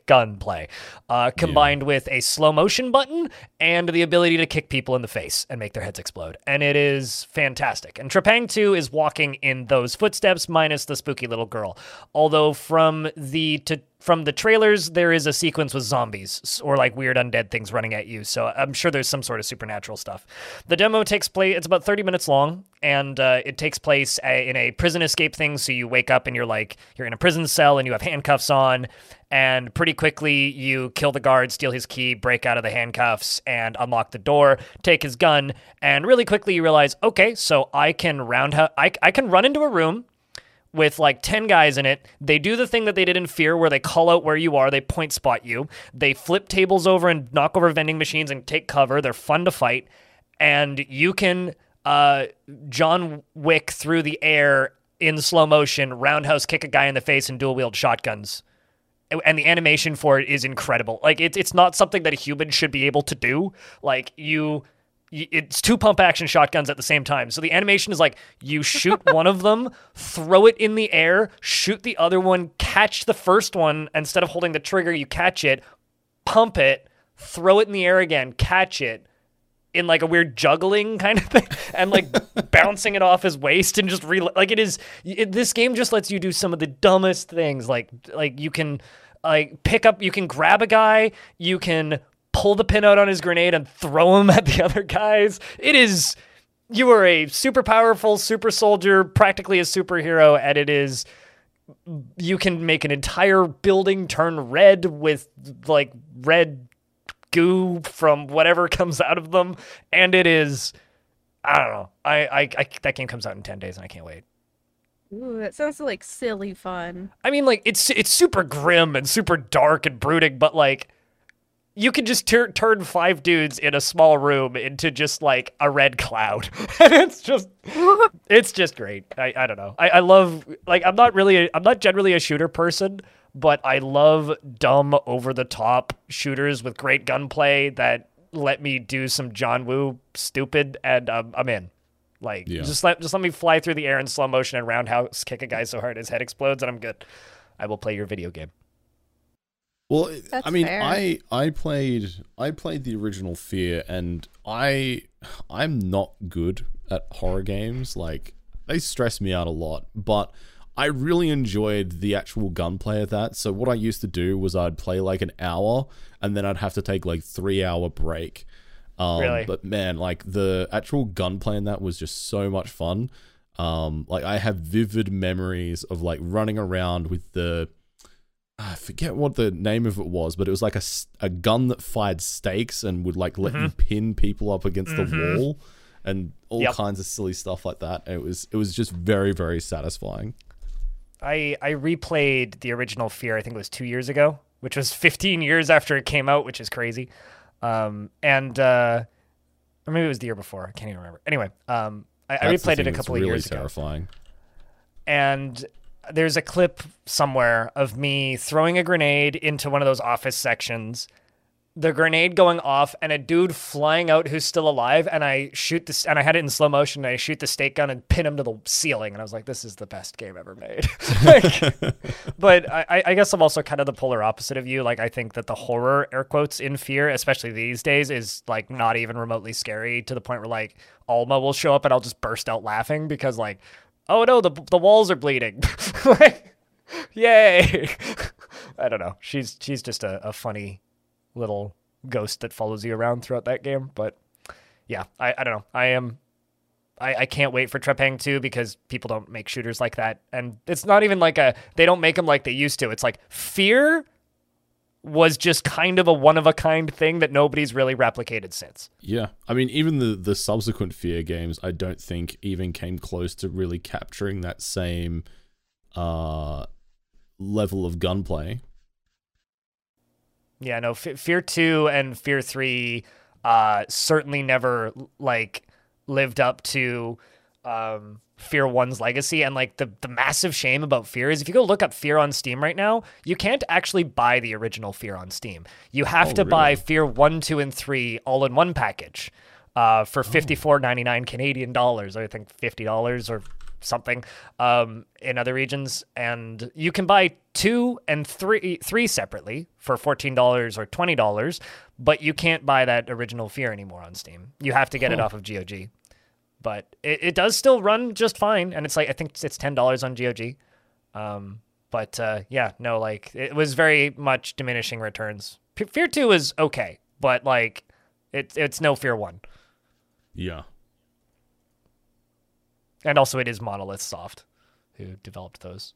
gunplay, uh, combined with a slow motion button and the ability to kick people in the face and make their heads explode. And it is fantastic. And Trepang 2 is walking in those footsteps, minus the spooky little girl. Although from the to from the trailers, there is a sequence with zombies or like weird undead things running at you. So I'm sure there's some sort of supernatural stuff. The demo takes place, it's about 30 minutes long, and uh, it takes place a, in a prison escape thing. So you wake up and you're like, you're in a prison cell and you have handcuffs on. And pretty quickly, you kill the guard, steal his key, break out of the handcuffs, and unlock the door, take his gun. And really quickly, you realize, okay, so I can roundhouse, I, I can run into a room with like 10 guys in it. They do the thing that they did in Fear where they call out where you are, they point spot you. They flip tables over and knock over vending machines and take cover. They're fun to fight. And you can uh, John Wick through the air in slow motion, roundhouse kick a guy in the face and dual wield shotguns. And the animation for it is incredible. Like it's it's not something that a human should be able to do. Like you it's two pump action shotguns at the same time. So the animation is like you shoot <laughs> one of them, throw it in the air, shoot the other one, catch the first one. Instead of holding the trigger, you catch it, pump it, throw it in the air again, catch it in like a weird juggling kind of thing <laughs> and like <laughs> bouncing it off his waist and just re like it is it, this game just lets you do some of the dumbest things like like you can like pick up you can grab a guy you can pull the pin out on his grenade and throw him <laughs> at the other guys. It is you are a super powerful super soldier practically a superhero and it is you can make an entire building turn red with like red goo from whatever <laughs> comes out of them. And it is i don't know. I, I i that game comes out in 10 days and i can't wait. Ooh, that sounds like silly fun. i mean like it's it's super grim and super dark and brooding but like you can just tur- turn five dudes in a small room into just like a red cloud. <laughs> And it's just <laughs> it's just great. I, I don't know. I, I love like i'm not really a, i'm not generally a shooter person but i love dumb over the top shooters with great gunplay that let me do some john woo stupid and um, i'm in. Like Yeah. just let just let me fly through the air in slow motion and roundhouse kick a guy so hard his head explodes and i'm good. I will play your video game Well, That's I mean, fair. I I played I played the original Fear, and I I'm not good at horror games. Like they stress me out a lot, but I really enjoyed the actual gunplay of that. So what I used to do was I'd play like an hour, and then I'd have to take like three hour break. Um, Really? But man, like the actual gunplay in that was just so much fun. Um, like I have vivid memories of like running around with the I forget what the name of it was, but it was like a, a gun that fired stakes and would like let you pin people up against the Mhm. wall and all Yep. kinds of silly stuff like that. And it was it was just very very satisfying. I I replayed the original Fear. I think it was two years ago, which was 15 years after it came out, which is crazy. Um, and uh, or maybe it was the year before. I can't even remember. Anyway, um, I, I replayed it a couple really of years ago, terrifying. and there's a clip somewhere of me throwing a grenade into one of those office sections the grenade going off and a dude flying out who's still alive and I shoot this and I had it in slow motion and I shoot the stake gun and pin him to the ceiling and I was like this is the best game ever made. <laughs> Like, <laughs> but I, I guess I'm also kind of the polar opposite of you. Like I think that the horror air quotes in fear especially these days is like not even remotely scary to the point where like Alma will show up and I'll just burst out laughing because like oh no the, the walls are bleeding <laughs> like yay <laughs> I don't know she's she's just a, a funny little ghost that follows you around throughout that game. But yeah, I, I don't know. I am I, I can't wait for Trepang 2 because people don't make shooters like that. And it's not even like a they don't make them like they used to. It's like fear was just kind of a one of a kind thing that nobody's really replicated since. Yeah. I mean even the the subsequent Fear games I don't think even came close to really capturing that same uh level of gunplay. Yeah, no, F- Fear 2 and Fear 3 uh, certainly never like lived up to um, Fear 1's legacy. And like the, the massive shame about Fear is if you go look up Fear on Steam right now, you can't actually buy the original Fear on Steam. You have Oh, to buy? Fear 1, 2, and 3 all in one package uh, for fifty four ninety nine Canadian dollars. I think fifty dollars or something um, in other regions, and you can buy two and three three separately for fourteen dollars or twenty dollars, but you can't buy that original Fear anymore on Steam. You have to get it off of GOG, but it, it does still run just fine, and it's like I think it's ten dollars on GOG. Um, but uh, yeah, no, like it was very much diminishing returns. P- Fear Two is okay, but like it's it's no Fear One. Yeah. and also it is Monolith Soft who developed those.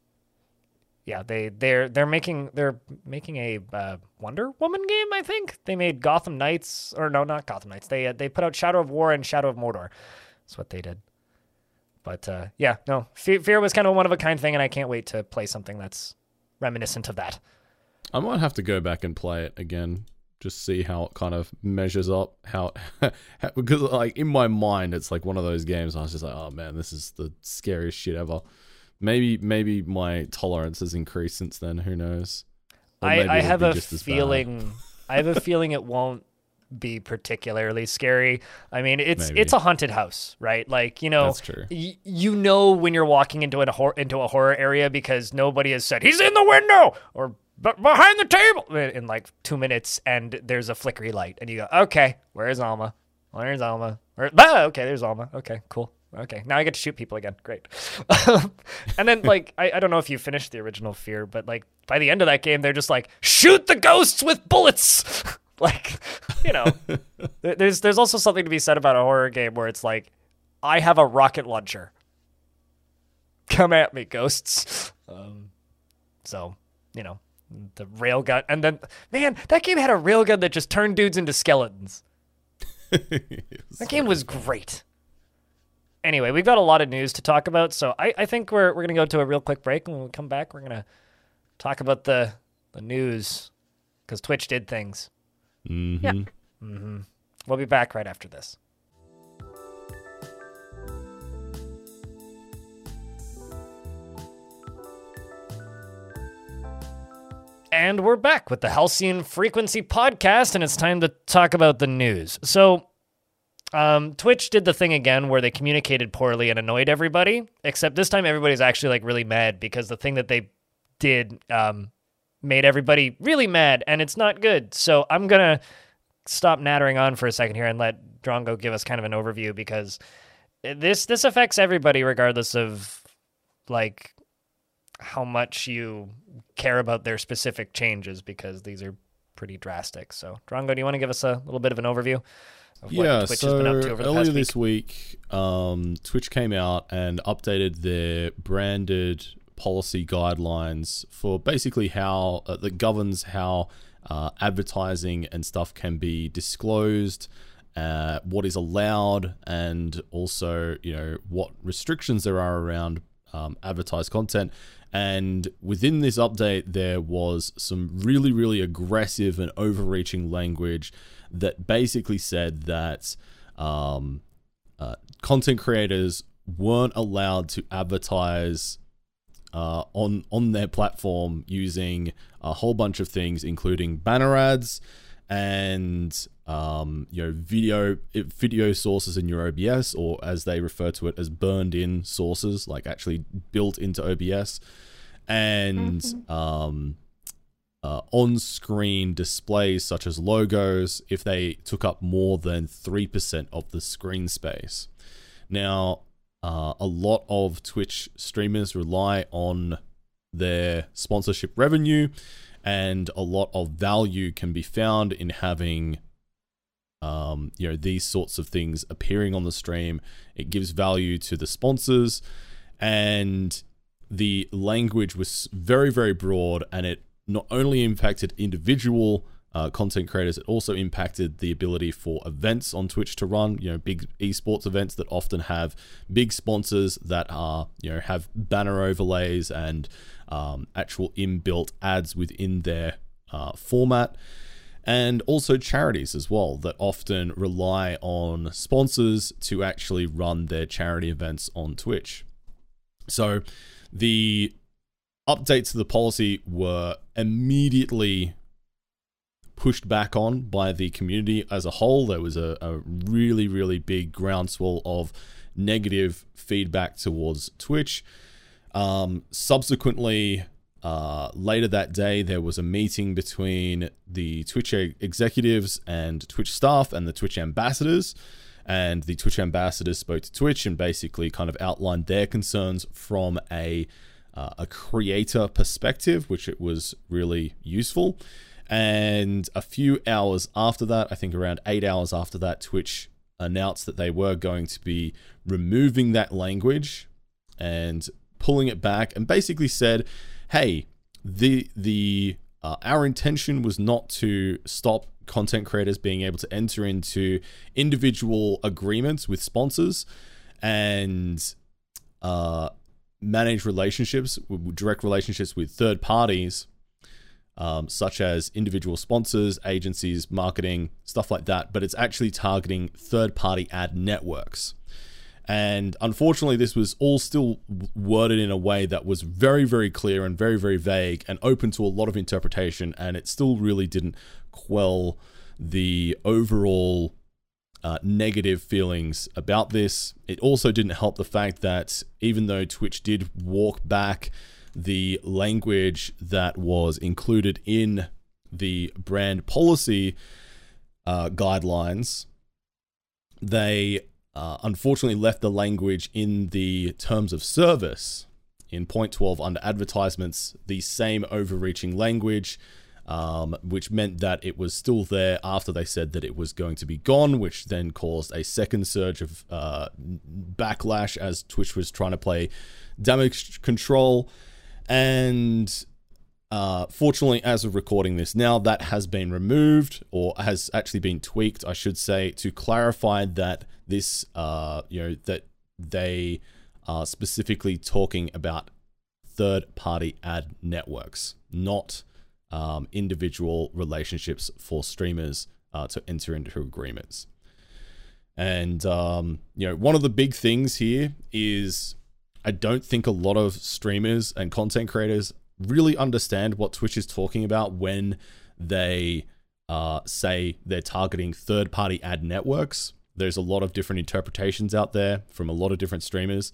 Yeah, they they're they're making they're making a uh, Wonder Woman game. I think they made Gotham Knights or no, not Gotham Knights. They uh, they put out Shadow of War and Shadow of Mordor. That's what they did. But uh, yeah, no, Fear, Fear was kind of a one of a kind thing, and I can't wait to play something that's reminiscent of that. I might have to go back and play it again, just see how it kind of measures up. How, <laughs> how because like in my mind, it's like one of those games. I was just like, oh man, this is the scariest shit ever. Maybe maybe my tolerance has increased since then. Who knows? I, I have a just as bad. feeling. I have a <laughs> feeling it won't be particularly scary. I mean, it's Maybe. it's a haunted house, right? Like you know, That's true. y- you know when you're walking into a hor- into a horror area because nobody has said he's in the window or behind the table in, like two minutes, and there's a flickery light, and you go, okay, where's Alma? Where's Alma? Where- ah, okay, there's Alma. Okay, cool. Okay, now I get to shoot people again. Great. <laughs> and then, <laughs> like, I, I don't know if you finished the original Fear, but like by the end of that game, they're just like, shoot the ghosts with bullets. <laughs> <laughs> like, you know, <laughs> there's there's also something to be said about a horror game where it's like, I have a rocket launcher. Come at me, ghosts. Um, so, you know, the railgun, and then man, that game had a railgun that just turned dudes into skeletons. <laughs> That game was great. Anyway, we've got a lot of news to talk about, so I, I think we're we're gonna go to a real quick break, and when we come back, we're gonna talk about the the news because Twitch did things. Mhm. Yeah. We'll be back right after this. And we're back with the Halcyon Frequency Podcast, and it's time to talk about the news. So, um, Twitch did the thing again where they communicated poorly and annoyed everybody, except this time everybody's actually like really mad because the thing that they did um, made everybody really mad, and it's not good. So, I'm gonna stop nattering on for a second here and let Drongo give us kind of an overview because this this affects everybody regardless of like how much you care about their specific changes because these are pretty drastic. So, Drongo, do you want to give us a little bit of an overview of what yeah, Twitch so has been up to over the earlier week? this week, um, Twitch came out and updated their branded policy guidelines for basically how uh, that governs how uh, advertising and stuff can be disclosed, uh, what is allowed, and also you know what restrictions there are around um, advertised content. And within this update, there was some really, really aggressive and overreaching language that basically said that um, uh, content creators weren't allowed to advertise uh, on on their platform using a whole bunch of things, including banner ads and um, you know video video sources in your OBS, or as they refer to it as burned in sources, like actually built into OBS, and Mhm. um, uh, on screen displays such as logos if they took up more than 3% of the screen space. Now, uh, a lot of Twitch streamers rely on their sponsorship revenue, and a lot of value can be found in having. Um, you know these sorts of things appearing on the stream. It gives value to the sponsors, and the language was very very broad, and it not only impacted individual uh, content creators, it also impacted the ability for events on Twitch to run. You know, big esports events that often have big sponsors that are you know have banner overlays and um, actual inbuilt ads within their uh, format. And also charities as well that often rely on sponsors to actually run their charity events on Twitch. So the updates to the policy were immediately pushed back on by the community as a whole. There was a, a really, really big groundswell of negative feedback towards Twitch. Um, subsequently, uh, later that day, there was a meeting between the Twitch executives and Twitch staff and the Twitch ambassadors. And the Twitch ambassadors spoke to Twitch and basically kind of outlined their concerns from a uh, a creator perspective, which it was really useful. And a few hours after that, I think around eight hours after that, Twitch announced that they were going to be removing that language and pulling it back, and basically said, "Hey, the the uh, our intention was not to stop content creators being able to enter into individual agreements with sponsors and uh, manage relationships, direct relationships with third parties, um, such as individual sponsors, agencies, marketing, stuff like that. But it's actually targeting third party ad networks. And unfortunately, this was all still worded in a way that was very, very clear and very, very vague and open to a lot of interpretation. And it still really didn't quell the overall uh, negative feelings about this. It also didn't help the fact that even though Twitch did walk back the language that was included in the brand policy uh, guidelines, they uh, unfortunately left the language in the terms of service in point 12 under advertisements, the same overreaching language um, which meant that it was still there after they said that it was going to be gone, which then caused a second surge of uh, backlash as Twitch was trying to play damage control. And uh, fortunately, as of recording this now, that has been removed or has actually been tweaked, I should say, to clarify that this, uh, you know, that they are specifically talking about third party ad networks, not um, individual relationships for streamers uh, to enter into agreements. And um, you know, one of the big things here is I don't think a lot of streamers and content creators really understand what Twitch is talking about when they uh, say they're targeting third-party ad networks. There's a lot of different interpretations out there from a lot of different streamers.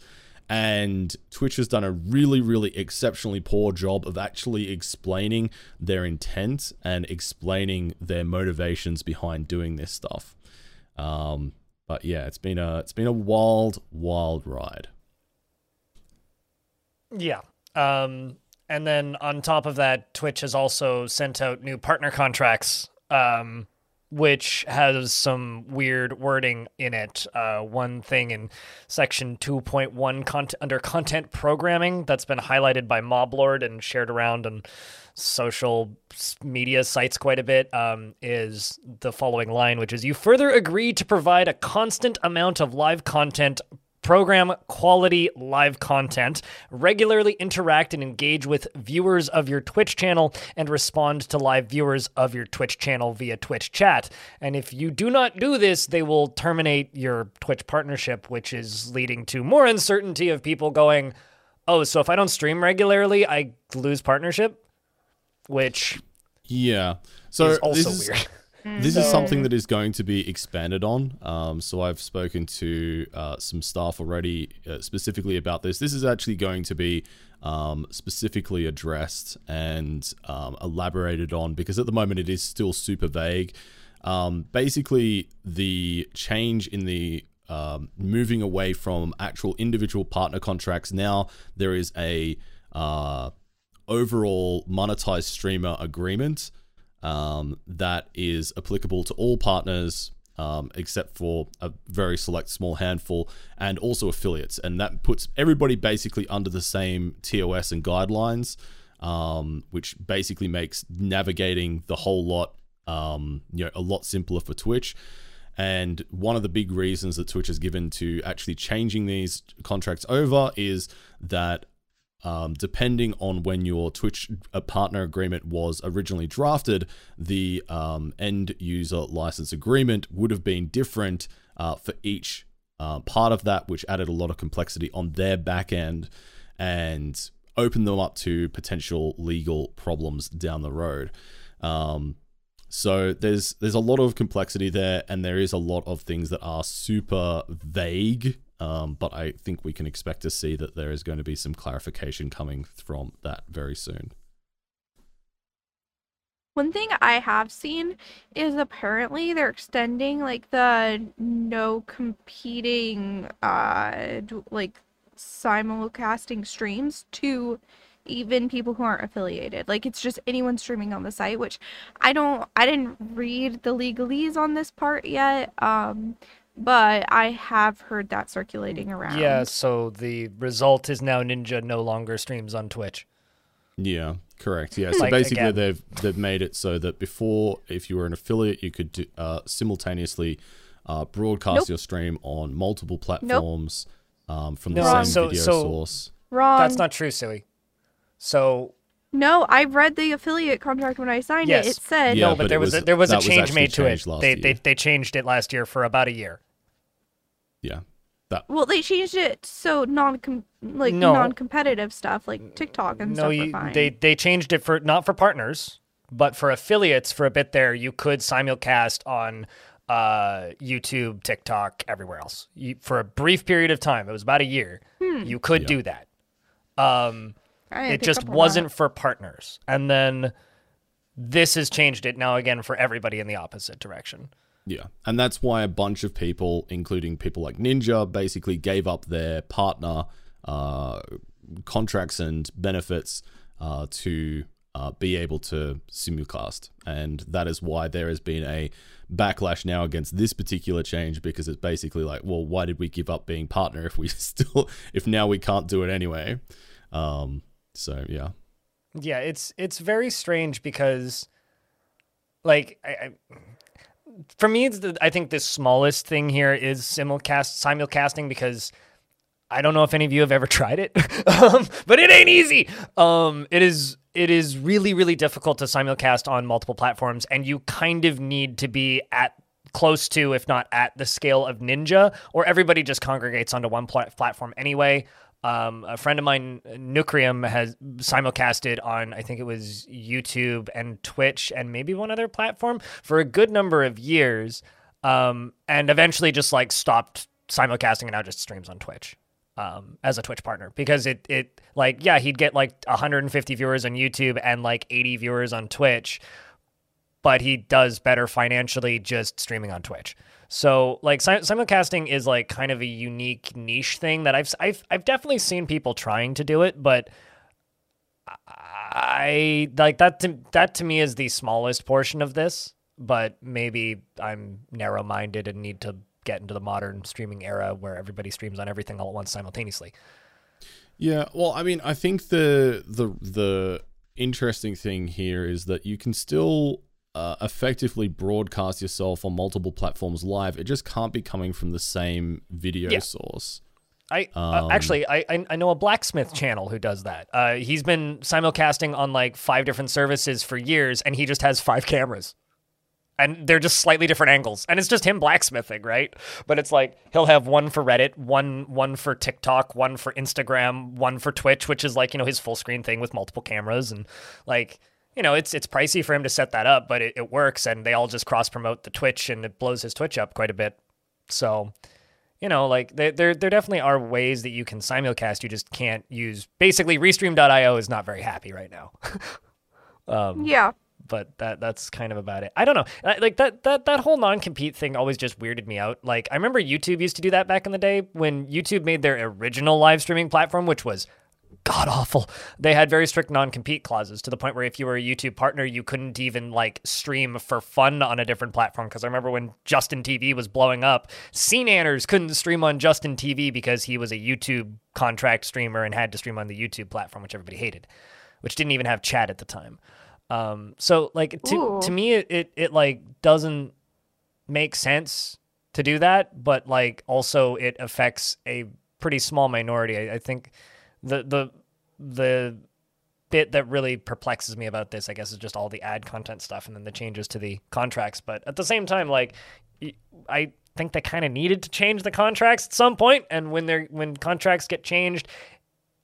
And Twitch has done a really, really exceptionally poor job of actually explaining their intent and explaining their motivations behind doing this stuff. Um, but yeah, it's been a it's been a wild, wild ride. Yeah. Um, and then on top of that, Twitch has also sent out new partner contracts, um, which has some weird wording in it. Uh, one thing in section 2.1 content, under content programming that's been highlighted by Moblord and shared around on social media sites quite a bit um, is the following line, which is You further agree to provide a constant amount of live content program quality live content, regularly interact and engage with viewers of your Twitch channel, and respond to live viewers of your Twitch channel via Twitch chat. And if you do not do this, they will terminate your Twitch partnership, which is leading to more uncertainty of people going, Oh, so if I don't stream regularly, I lose partnership, which Yeah. So is also this is, weird. This is something that is going to be expanded on. Um, so I've spoken to uh, some staff already uh, specifically about this. This is actually going to be um, specifically addressed and um, elaborated on because at the moment it is still super vague. Um, basically, the change in the um, moving away from actual individual partner contracts now there is a uh, overall monetized streamer agreement um, that is applicable to all partners um, except for a very select small handful and also affiliates. And that puts everybody basically under the same TOS and guidelines, um, which basically makes navigating the whole lot um, you know, a lot simpler for Twitch. And one of the big reasons that Twitch has given to actually changing these contracts over is that um, depending on when your Twitch uh, partner agreement was originally drafted, the um, end user license agreement would have been different uh, for each uh, part of that, which added a lot of complexity on their back end and opened them up to potential legal problems down the road. Um, so there's there's a lot of complexity there, and there is a lot of things that are super vague um, but I think we can expect to see that there is going to be some clarification coming from that very soon. One thing I have seen is apparently they're extending like the no competing uh like simulcasting streams to even people who aren't affiliated. Like it's just anyone streaming on the site, which I don't I didn't read the legalese on this part yet. Um but I have heard that circulating around. Yeah, so the result is now Ninja no longer streams on Twitch. Yeah, correct. Yeah, so Like, basically again- they've they've made it so that before, if you were an affiliate, you could do, uh, simultaneously uh, broadcast Nope. your stream on multiple platforms um, from the No, same so- video so- source. Wrong. That's not true, silly. So No, I read the affiliate contract when I signed Yes. it. It said Yeah, no, but, but there was, was- a, there was a that was change made to it. They, they they changed it last year for about a year. Yeah, that Well, they changed it so non like No. non-competitive stuff like TikTok and no, stuff you, are fine. they they changed it for not for partners, but for affiliates. For a bit there, you could simulcast on uh, YouTube, TikTok, everywhere else. You, for a brief period of time, it was about a year. You could Yeah. do that. Um, I didn't it just wasn't for partners, and then this has changed it now again for everybody in the opposite direction. Yeah, and that's why a bunch of people, including people like Ninja, basically gave up their partner uh, contracts and benefits uh, to uh, be able to simulcast, and that is why there has been a backlash now against this particular change because it's basically like, well, why did we give up being partner if we <laughs> still, if now we can't do it anyway? Um, so yeah, Yeah, it's it's very strange because, like, I, I for me, it's the, I think the smallest thing here is simulcast simulcasting because I don't know if any of you have ever <laughs> tried it, <laughs> um, but it ain't easy. Um, it is it is really really difficult to simulcast on multiple platforms, and you kind of need to be at close to, if not at the scale of Ninja, or everybody just congregates onto one pla- platform anyway. Um, a friend of mine, Nucrium, has simulcasted on, I think it was YouTube and Twitch and maybe one other platform for a good number of years, um, and eventually just like stopped simulcasting and now just streams on Twitch um, as a Twitch partner because it it like yeah he'd get like 150 viewers on YouTube and like 80 viewers on Twitch, but he does better financially just streaming on Twitch. So like simulcasting is like kind of a unique niche thing that I've I've I've definitely seen people trying to do it, but I like that to, that to me is the smallest portion of this, but maybe I'm narrow-minded and need to get into the modern streaming era where everybody streams on everything all at once simultaneously. Yeah, well, I mean, I think the the the interesting thing here is that you can still uh, effectively broadcast yourself on multiple platforms live. It just can't be coming from the same video Yeah. source. I uh, Um, actually I, I I know a blacksmith channel who does that. Uh, he's been simulcasting on like five different services for years, and he just has five cameras. and they're just slightly different angles and it's just him blacksmithing right but it's like he'll have one for reddit one one for tiktok one for instagram one for twitch which is like you know his full screen thing with multiple cameras and like you know it's it's pricey for him to set that up but it, it works and they all just cross promote the twitch and it blows his twitch up quite a bit so you know, like there, there, there definitely are ways that you can simulcast. You just can't use. Basically, Restream.io is not very happy right now. <laughs> um, Yeah. but that that's kind of about it. I don't know. Like that that that whole non-compete thing always just weirded me out. Like I remember YouTube used to do that back in the day when YouTube made their original live streaming platform, which was god awful. They had very strict non-compete clauses to the point where if you were a YouTube partner, you couldn't even like stream for fun on a different platform. Because I remember when Justin TV was blowing up, SeaNanners couldn't stream on Justin TV because he was a YouTube contract streamer and had to stream on the YouTube platform, which everybody hated, which didn't even have chat at the time. Um, so like to Ooh. to me, it, it it like doesn't make sense to do that, but like also it affects a pretty small minority. I, I think the the the bit that really perplexes me about this, I guess, is just all the ad content stuff and then the changes to the contracts. But at the same time, like I think they kind of needed to change the contracts at some point, and when they're when contracts get changed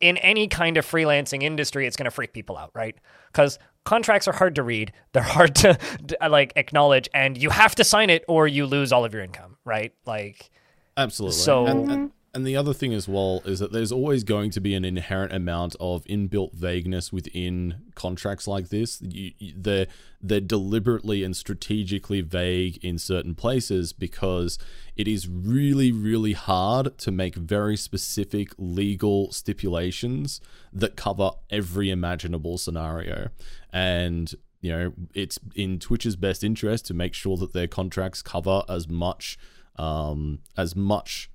in any kind of freelancing industry, it's going to freak people out, right? Because contracts are hard to read, they're hard to <laughs> like acknowledge, and you have to sign it or you lose all of your income, right? Like, Absolutely. So- and, and, mm-hmm. And the other thing as well is that there's always going to be an inherent amount of inbuilt vagueness within contracts like this. You, you, they're they're deliberately and strategically vague in certain places because it is really really hard to make very specific legal stipulations that cover every imaginable scenario. And you know, it's in Twitch's best interest to make sure that their contracts cover as much um, as much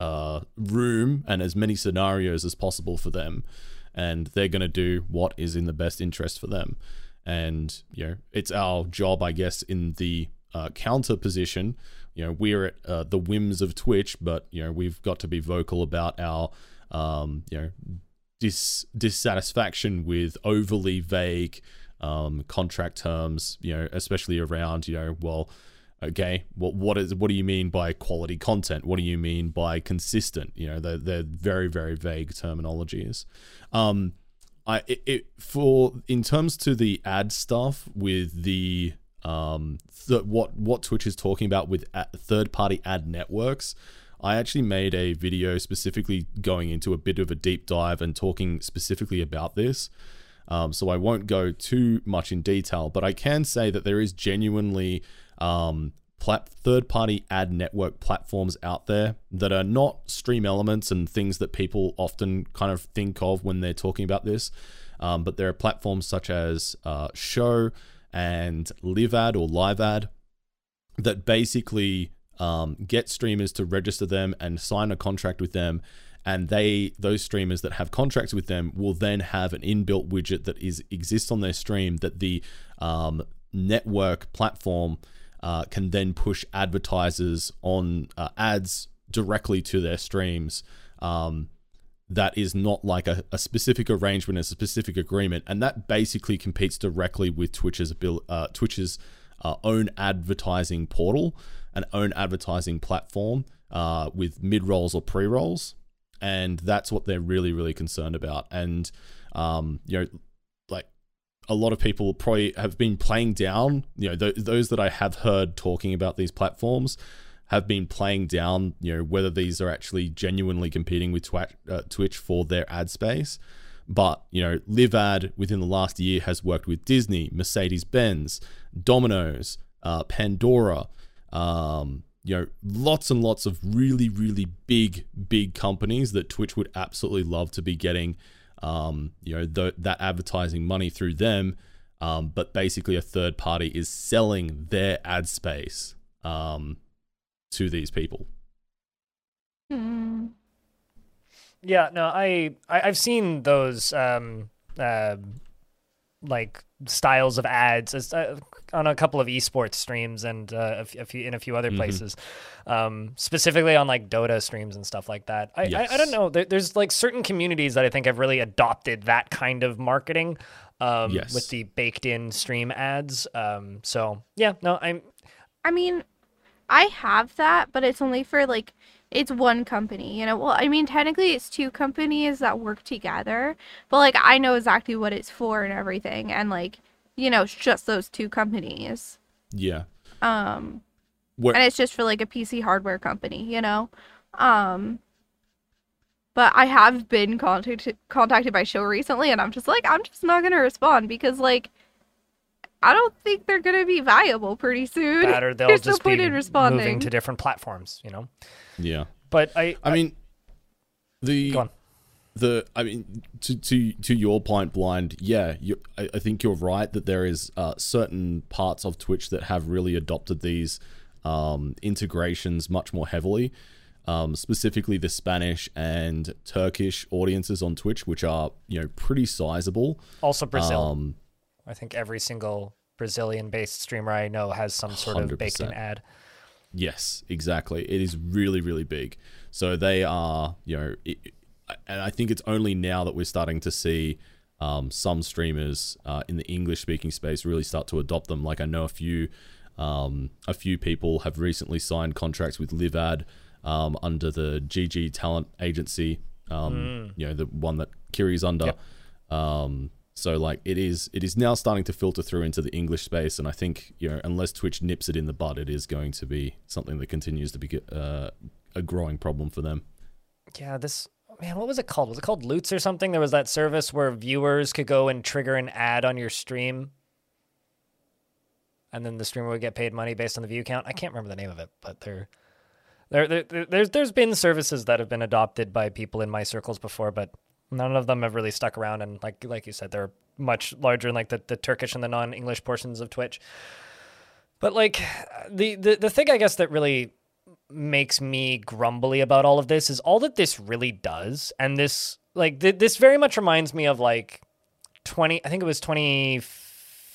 uh, room and as many scenarios as possible for them, and they're going to do what is in the best interest for them. And you know, it's our job, I guess, in the uh, counter position. You know, we're at uh, the whims of Twitch, but you know, we've got to be vocal about our um, you know dis- dissatisfaction with overly vague um, contract terms. You know, especially around you know, well, okay, what what is what do you mean by quality content? What do you mean by consistent? You know, they're they're very very vague terminologies. Um, I it, it for in terms to the ad stuff with the um th- what what Twitch is talking about with third party ad networks. I actually made a video specifically going into a bit of a deep dive and talking specifically about this. Um, so I won't go too much in detail, but I can say that there is genuinely um, plat- third-party ad network platforms out there that are not stream elements and things that people often kind of think of when they're talking about this. Um, but there are platforms such as uh, Show and LiveAd or LiveAd that basically um, get streamers to register them and sign a contract with them and they those streamers that have contracts with them will then have an inbuilt widget that is exists on their stream that the um, network platform uh, can then push advertisers on uh, ads directly to their streams um, that is not like a, a specific arrangement a specific agreement. And that basically competes directly with twitch's abil- uh, twitch's uh, own advertising portal an own advertising platform uh, with mid rolls or pre rolls and that's what they're really really concerned about. And um, you know a lot of people probably have been playing down you know th- those that i have heard talking about these platforms have been playing down you know whether these are actually genuinely competing with Twa- uh, twitch for their ad space. But you know livead within the last year has worked with disney mercedes-benz domino's uh, pandora um, you know, lots and lots of really, really big, big companies that Twitch would absolutely love to be getting, um, you know, th- that advertising money through them. Um, but basically, a third party is selling their ad space um, to these people. Hmm. Yeah, no, I, I I've seen those um uh, like styles of ads as, uh, on a couple of esports streams and uh, a, f- a few in a few other Mhm. places, um, specifically on like Dota streams and stuff like that. I I, I don't know. There, there's like certain communities that I think have really adopted that kind of marketing. Um, Yes. with the baked in stream ads. Um, so yeah, no, I'm I mean, I have that, but it's only for like it's one company, you know. Well, I mean, technically it's two companies that work together, but like I know exactly what it's for and everything, and like you know, it's just those two companies. Yeah. Um, Where, and it's just for like a PC hardware company, you know. Um, but I have been contacted contacted by Show recently, and I'm just like, I'm just not gonna respond because like. I don't think they're gonna be viable pretty soon. that or <laughs> they'll There's no just point be in responding. moving to different platforms, you know. yeah. But I, I mean, the go on. the I mean to to to your point, blind. Yeah, you, I, I think you're right that there is uh, certain parts of Twitch that have really adopted these um, integrations much more heavily. Um, specifically, the Spanish and Turkish audiences on Twitch, which are you know pretty sizable. Also Brazil. Um, I think every single Brazilian-based streamer I know has some sort of baked-in ad. Yes, exactly. It is really, really big. So they are, you know, it, and I think it's only now that we're starting to see um, some streamers uh, in the English-speaking space really start to adopt them. Like I know a few, um, a few people have recently signed contracts with LiveAd um, under the GG Talent Agency. Um, You know, the one that Kiri's under. Yep. So like it is, it is now starting to filter through into the English space, and I think you know unless Twitch nips it in the bud, it is going to be something that continues to be uh, a growing problem for them. Yeah, this man, what was it called? Was it called Loots or something? There was that service where viewers could go and trigger an ad on your stream. And then the streamer would get paid money based on the view count. I can't remember the name of it, but there, there, there- there's there's been services that have been adopted by people in my circles before, but none of them have really stuck around. And like like you said, they're much larger in like the, the Turkish and the non-English portions of Twitch. But like the, the the thing I guess that really makes me grumbly about all of this is all that this really does and this like th- this very much reminds me of like 20 i think it was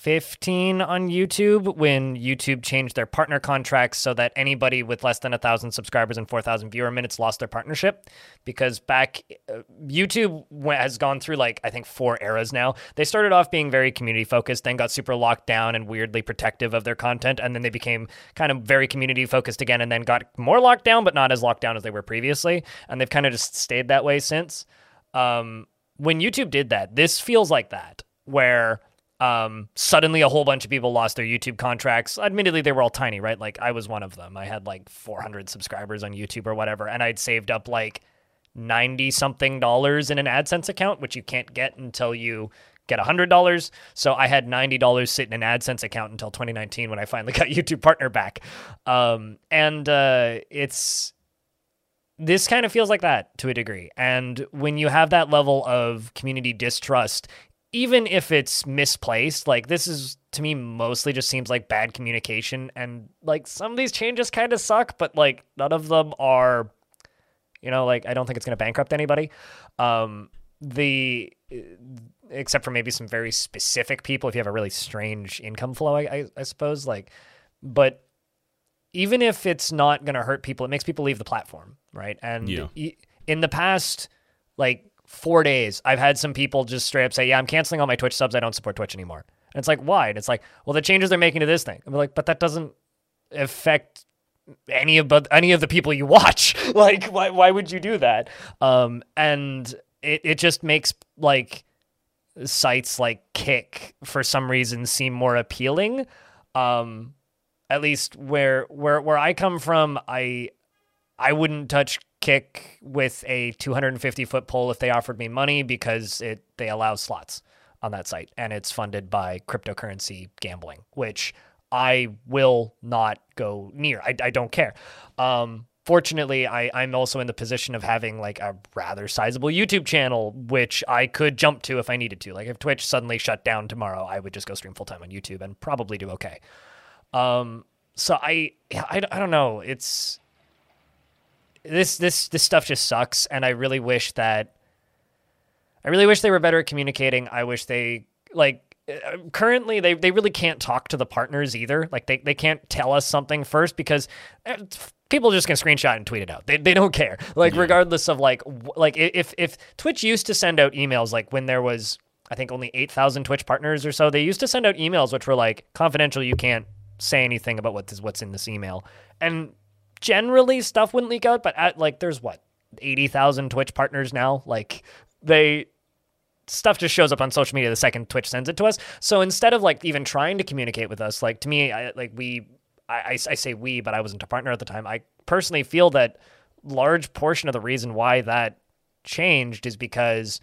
2015 on youtube when youtube changed their partner contracts so that anybody with less than a thousand subscribers and 4000 viewer minutes lost their partnership. Because back uh, youtube has gone through like i think four eras now. They started off being very community focused then got super locked down and weirdly protective of their content and then they became kind of very community focused again and then got more locked down but not as locked down as they were previously. And they've kind of just stayed that way since. Um, when youtube did that this feels like that where um, suddenly a whole bunch of people lost their YouTube contracts. Admittedly, they were all tiny, right? Like I was one of them. I had like 400 subscribers on YouTube or whatever, and I'd saved up like 90 something dollars in an AdSense account, which you can't get until you get $100. So I had $90 sitting in an AdSense account until 2019 when I finally <laughs> got YouTube Partner back. Um, and uh, it's this kind of feels like that to a degree. And when you have that level of community distrust, even if it's misplaced, like this is to me mostly just seems like bad communication. And like some of these changes kind of suck, but like none of them are, you know, like I don't think it's going to bankrupt anybody. Um, the except for maybe some very specific people if you have a really strange income flow, I, I, I suppose. Like, but even if it's not going to hurt people, it makes people leave the platform, right? And Yeah. in the past, like four days, I've had some people just straight up say, "Yeah, I'm canceling all my Twitch subs. I don't support Twitch anymore." And it's like, why? And it's like, well, the changes they're making to this thing. I'm like, but that doesn't affect any of but any of the people you watch. <laughs> like, why why would you do that? Um, and it it just makes like sites like Kick for some reason seem more appealing. Um, at least where where where I come from, I I wouldn't touch Kick with a 250 foot pole if they offered me money because it they allow slots on that site and it's funded by cryptocurrency gambling, which I will not go near. I, I don't care. Um, fortunately, I, I'm also in the position of having like a rather sizable YouTube channel, which I could jump to if I needed to. Like if Twitch suddenly shut down tomorrow, I would just go stream full time on YouTube and probably do okay. Um, so I, I, I don't know. It's this, this, this stuff just sucks. And I really wish that, I really wish they were better at communicating. I wish they like uh, currently they, they really can't talk to the partners either. Like they, they can't tell us something first because uh, people are just gonna screenshot and tweet it out. They, they don't care. Like regardless of like like if if Twitch used to send out emails like when there was I think only eight thousand Twitch partners or so, they used to send out emails which were like confidential. You can't say anything about what this, what's in this email, and generally stuff wouldn't leak out. But at like there's what eighty thousand Twitch partners now. Like they stuff just shows up on social media the second Twitch sends it to us. So instead of like even trying to communicate with us, like to me, I, like we, I, I, I say we, but I wasn't a partner at the time. I personally feel that large portion of the reason why that changed is because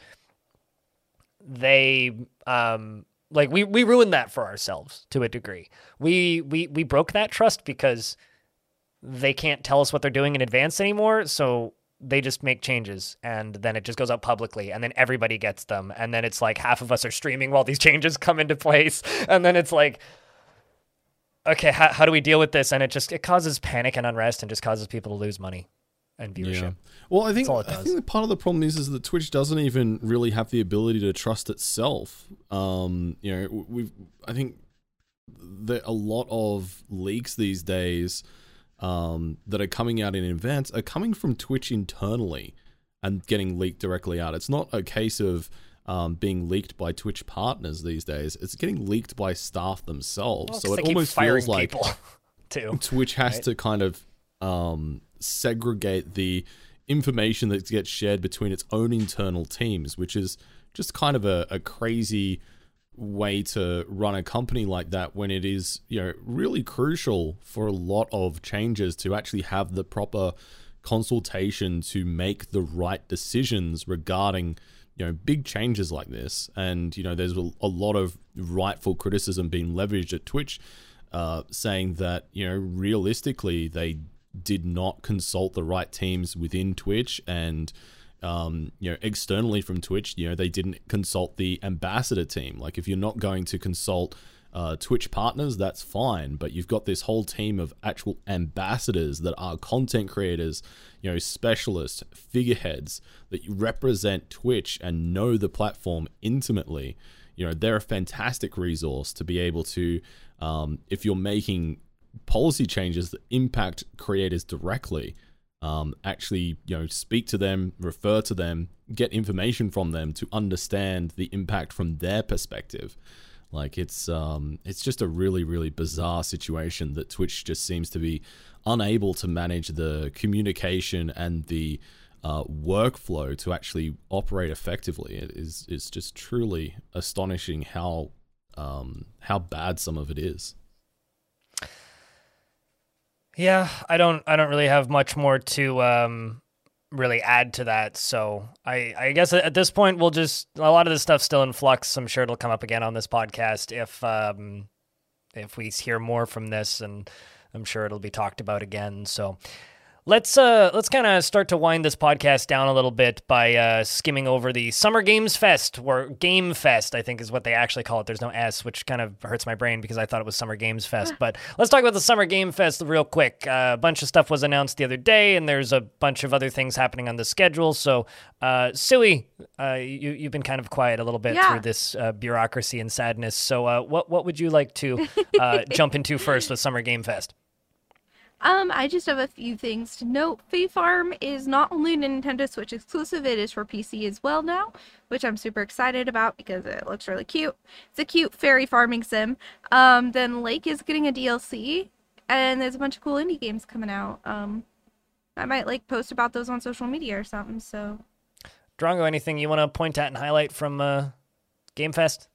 they, um, like we we ruined that for ourselves to a degree. We we we broke that trust because they can't tell us what they're doing in advance anymore. So they just make changes and then it just goes out publicly and then everybody gets them. And then it's like half of us are streaming while these <laughs> changes come into place. And then it's like, okay, how, how do we deal with this? And it just, it causes panic and unrest and just causes people to lose money and viewership. Well, I think I think that part of the problem is is that Twitch doesn't even really have the ability to trust itself. Um, you know, we've I think that a lot of leaks these days um, that are coming out in advance are coming from Twitch internally and getting leaked directly out. It's not a case of um, being leaked by Twitch partners these days. It's getting leaked by staff themselves. Well, so it almost feels like <laughs> too. Twitch has right? to kind of um, segregate the information that gets shared between its own internal teams, which is just kind of a, a crazy way to run a company like that when it is you know really crucial for a lot of changes to actually have the proper consultation to make the right decisions regarding you know big changes like this. And you know there's a, lot of rightful criticism being leveraged at twitch uh, saying that you know realistically they did not consult the right teams within twitch and um, you know externally from twitch you know they didn't consult the ambassador team like if you're not going to consult uh, Twitch partners, that's fine. But you've got this whole team of actual ambassadors that are content creators, you know, specialists, figureheads that represent Twitch and know the platform intimately. You know, they're a fantastic resource to be able to, um, if you're making policy changes that impact creators directly, um, actually, you know, speak to them, refer to them, get information from them to understand the impact from their perspective. Like it's um it's just a really really bizarre situation that Twitch just seems to be unable to manage the communication and the uh, workflow to actually operate effectively. It is it's just truly astonishing how um how bad some of it is. Yeah, I don't I don't really have much more to um really add to that. So I I guess at this point we'll just a lot of this stuff's still in flux. I'm sure it'll come up again on this podcast if um if we hear more from this and I'm sure it'll be talked about again. So Let's uh let's kind of start to wind this podcast down a little bit by uh, skimming over the Summer Games Fest or Game Fest, I think is what they actually call it. There's no S, which kind of hurts my brain because I thought it was Summer Games Fest. but let's talk about the Summer Game Fest real quick. Uh, a bunch of stuff was announced the other day, and there's a bunch of other things happening on the schedule. So, uh, Suwey, uh, you you've been kind of quiet a little bit Yeah. through this uh, bureaucracy and sadness. So, uh, what what would you like to uh, <laughs> jump into first with Summer Game Fest? Um, I just have a few things to note. Fae Farm is not only a Nintendo Switch exclusive, it is for PC as well now, which I'm super excited about because it looks really cute. It's a cute fairy farming sim. Um, then Lake is getting a DLC, and there's a bunch of cool indie games coming out. Um, I might like post about those on social media or something. So Drongo, anything you want to point at and highlight from uh, Game Fest?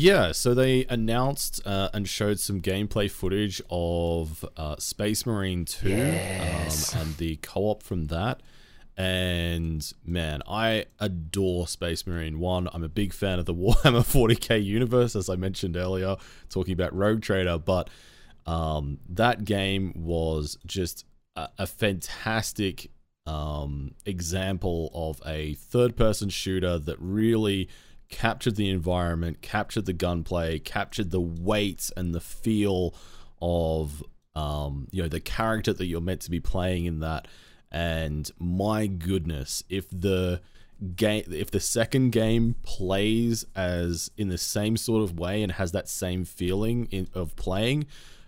Yeah, so they announced uh, and showed some gameplay footage of uh, Space Marine 2 Yes. um, <laughs> and the co op from that. And man, I adore Space Marine 1. I'm a big fan of the <laughs> Warhammer 40k universe, as I mentioned earlier, talking about Rogue Trader. But um, that game was just a, a fantastic um, example of a third person shooter that really captured the environment, captured the gunplay, captured the weight and the feel of um, you know the character that you're meant to be playing in that. And my goodness, if the game if the second game plays as in the same sort of way and has that same feeling in, of playing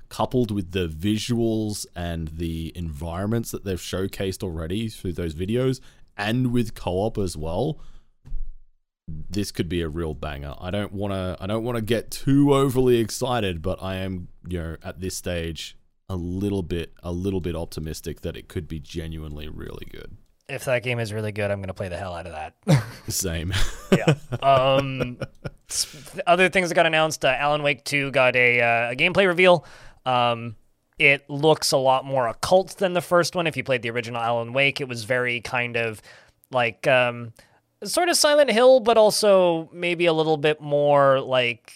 coupled with the visuals and the environments that they've showcased already through those videos and with co-op as well this could be a real banger. I don't want to I don't want to get too overly excited, but I am, you know, at this stage a little bit a little bit optimistic that it could be genuinely really good. If that game is really good, I'm going to play the hell out of that. <laughs> Same. <laughs> yeah. Um, <laughs> other things that got announced: uh, Alan Wake 2 got a, uh, a gameplay reveal. Um, it looks a lot more occult than the first one. If you played the original Alan Wake, it was very kind of like um, sort of Silent Hill, but also maybe a little bit more like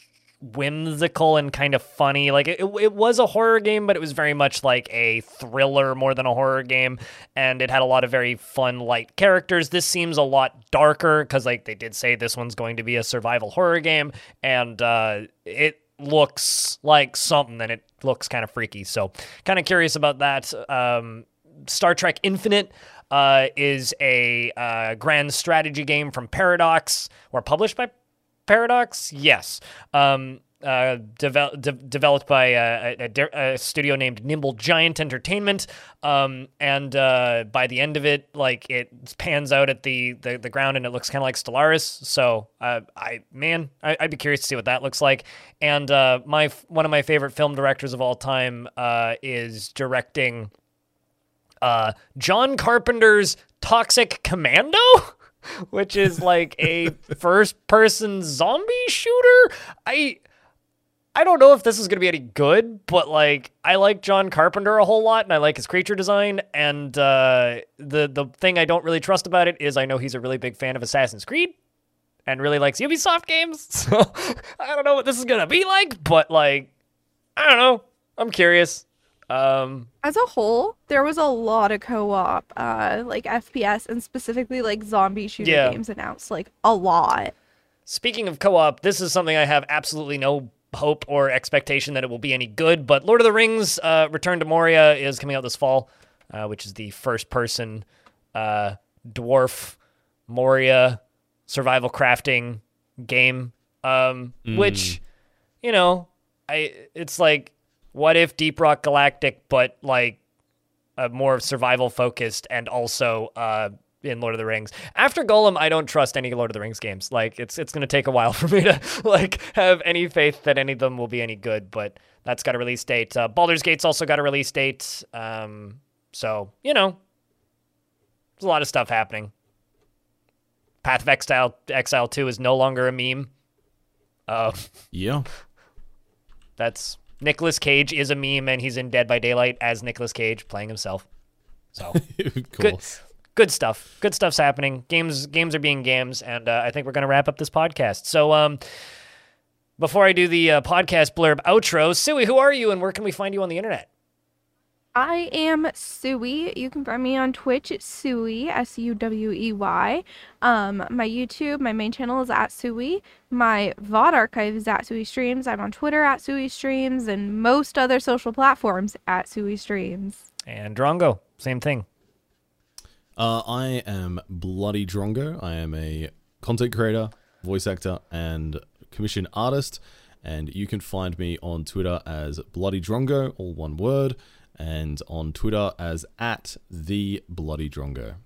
whimsical and kind of funny. Like it, it was a horror game, but it was very much like a thriller more than a horror game, and it had a lot of very fun, light characters. This seems a lot darker because, like, they did say this one's going to be a survival horror game, and uh, it looks like something, and it looks kind of freaky. So, kind of curious about that. Um, Star Trek Infinite uh, is a uh, grand strategy game from Paradox, or published by Paradox. Yes. Um, uh, devel- de- developed by uh, a, a, a, studio named Nimble Giant Entertainment. Um, and uh, by the end of it, like it pans out at the the, the ground and it looks kind of like Stellaris. So uh, I man, I, would be curious to see what that looks like. And uh, my one of my favorite film directors of all time uh, is directing uh, John Carpenter's Toxic Commando, <laughs> which is like a <laughs> first-person zombie shooter. I I don't know if this is going to be any good, but like I like John Carpenter a whole lot, and I like his creature design. And uh, the the thing I don't really trust about it is I know he's a really big fan of Assassin's Creed, and really likes Ubisoft games. <laughs> So I don't know what this is going to be like, but like I don't know. I'm curious. Um, As a whole, there was a lot of co-op, uh, like FPS and specifically like zombie shooter yeah. games announced, like a lot. Speaking of co-op, this is something I have absolutely no hope or expectation that it will be any good. But Lord of the Rings: uh, Return to Moria is coming out this fall, uh, which is the first-person uh, dwarf Moria survival crafting game. Um, mm. Which, you know, I it's like what if Deep Rock Galactic, but like a more survival focused and also uh, in Lord of the Rings. After Gollum, I don't trust any Lord of the Rings games. Like it's it's gonna take a while <laughs> for me to like have any faith that any of them will be any good. But that's got a release date. Uh, Baldur's Gate's also got a release date. Um, so you know, there's a lot of stuff happening. Path of Exile Exile Two is no longer a meme. Uh, yeah, <laughs> that's Nicolas Cage is a meme, and he's in Dead by Daylight as Nicolas Cage playing himself. So <laughs> cool. good, good stuff. Good stuff's happening. Games, games are being games, and uh, I think we're gonna wrap up this podcast. So, um, before I do the uh, podcast blurb outro, Suwey, who are you, and where can we find you on the internet? I am Suwey. You can find me on Twitch at Suwey, S U W E Y. Um, my YouTube, my main channel is at Suwey. My VOD archive is at Suwey Streams. I'm on Twitter at Suwey Streams and most other social platforms at Suwey Streams. And Drongo, same thing. Uh, I am Bloody Drongo. I am a content creator, voice actor, and commission artist. And you can find me on Twitter as Bloody Drongo, all one word and on Twitter as at the Bloody Drongo.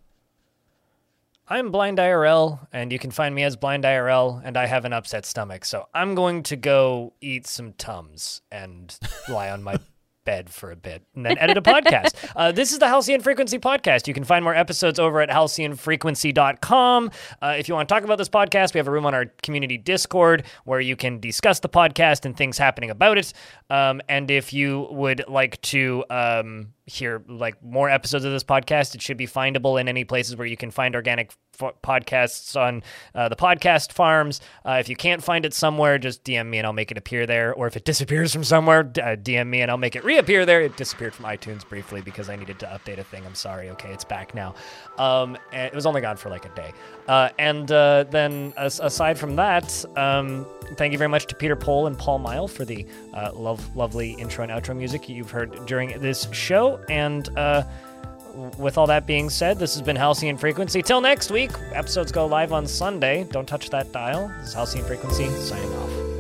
I'm Blind IRL, and you can find me as Blind IRL, and I have an upset stomach, so I'm going to go eat some Tums and lie on my <laughs> bed for a bit and then edit a podcast. <laughs> Uh, this is the Halcyon Frequency Podcast. You can find more episodes over at halcyonfrequency.com. Uh, if you want to talk about this podcast, we have a room on our community Discord where you can discuss the podcast and things happening about it. Um, and if you would like to um, hear like more episodes of this podcast, it should be findable in any places where you can find organic f- podcasts on uh, the podcast farms. Uh, if you can't find it somewhere, just DM me and I'll make it appear there. Or if it disappears from somewhere, uh, DM me and I'll make it reappear there. It disappeared from iTunes briefly because I needed to update a thing. I'm sorry. Okay, it's back now. Um, it was only gone for like a day. Uh, and uh, then as- aside from that, um, thank you very much to Peter Pohl and Paul Mile for the uh, love, lovely intro and outro music you've heard during this show. And with all that being said, this has been Halcyon Frequency. Till next week, episodes go live on Sunday. Don't touch that dial. This is Halcyon Frequency signing off.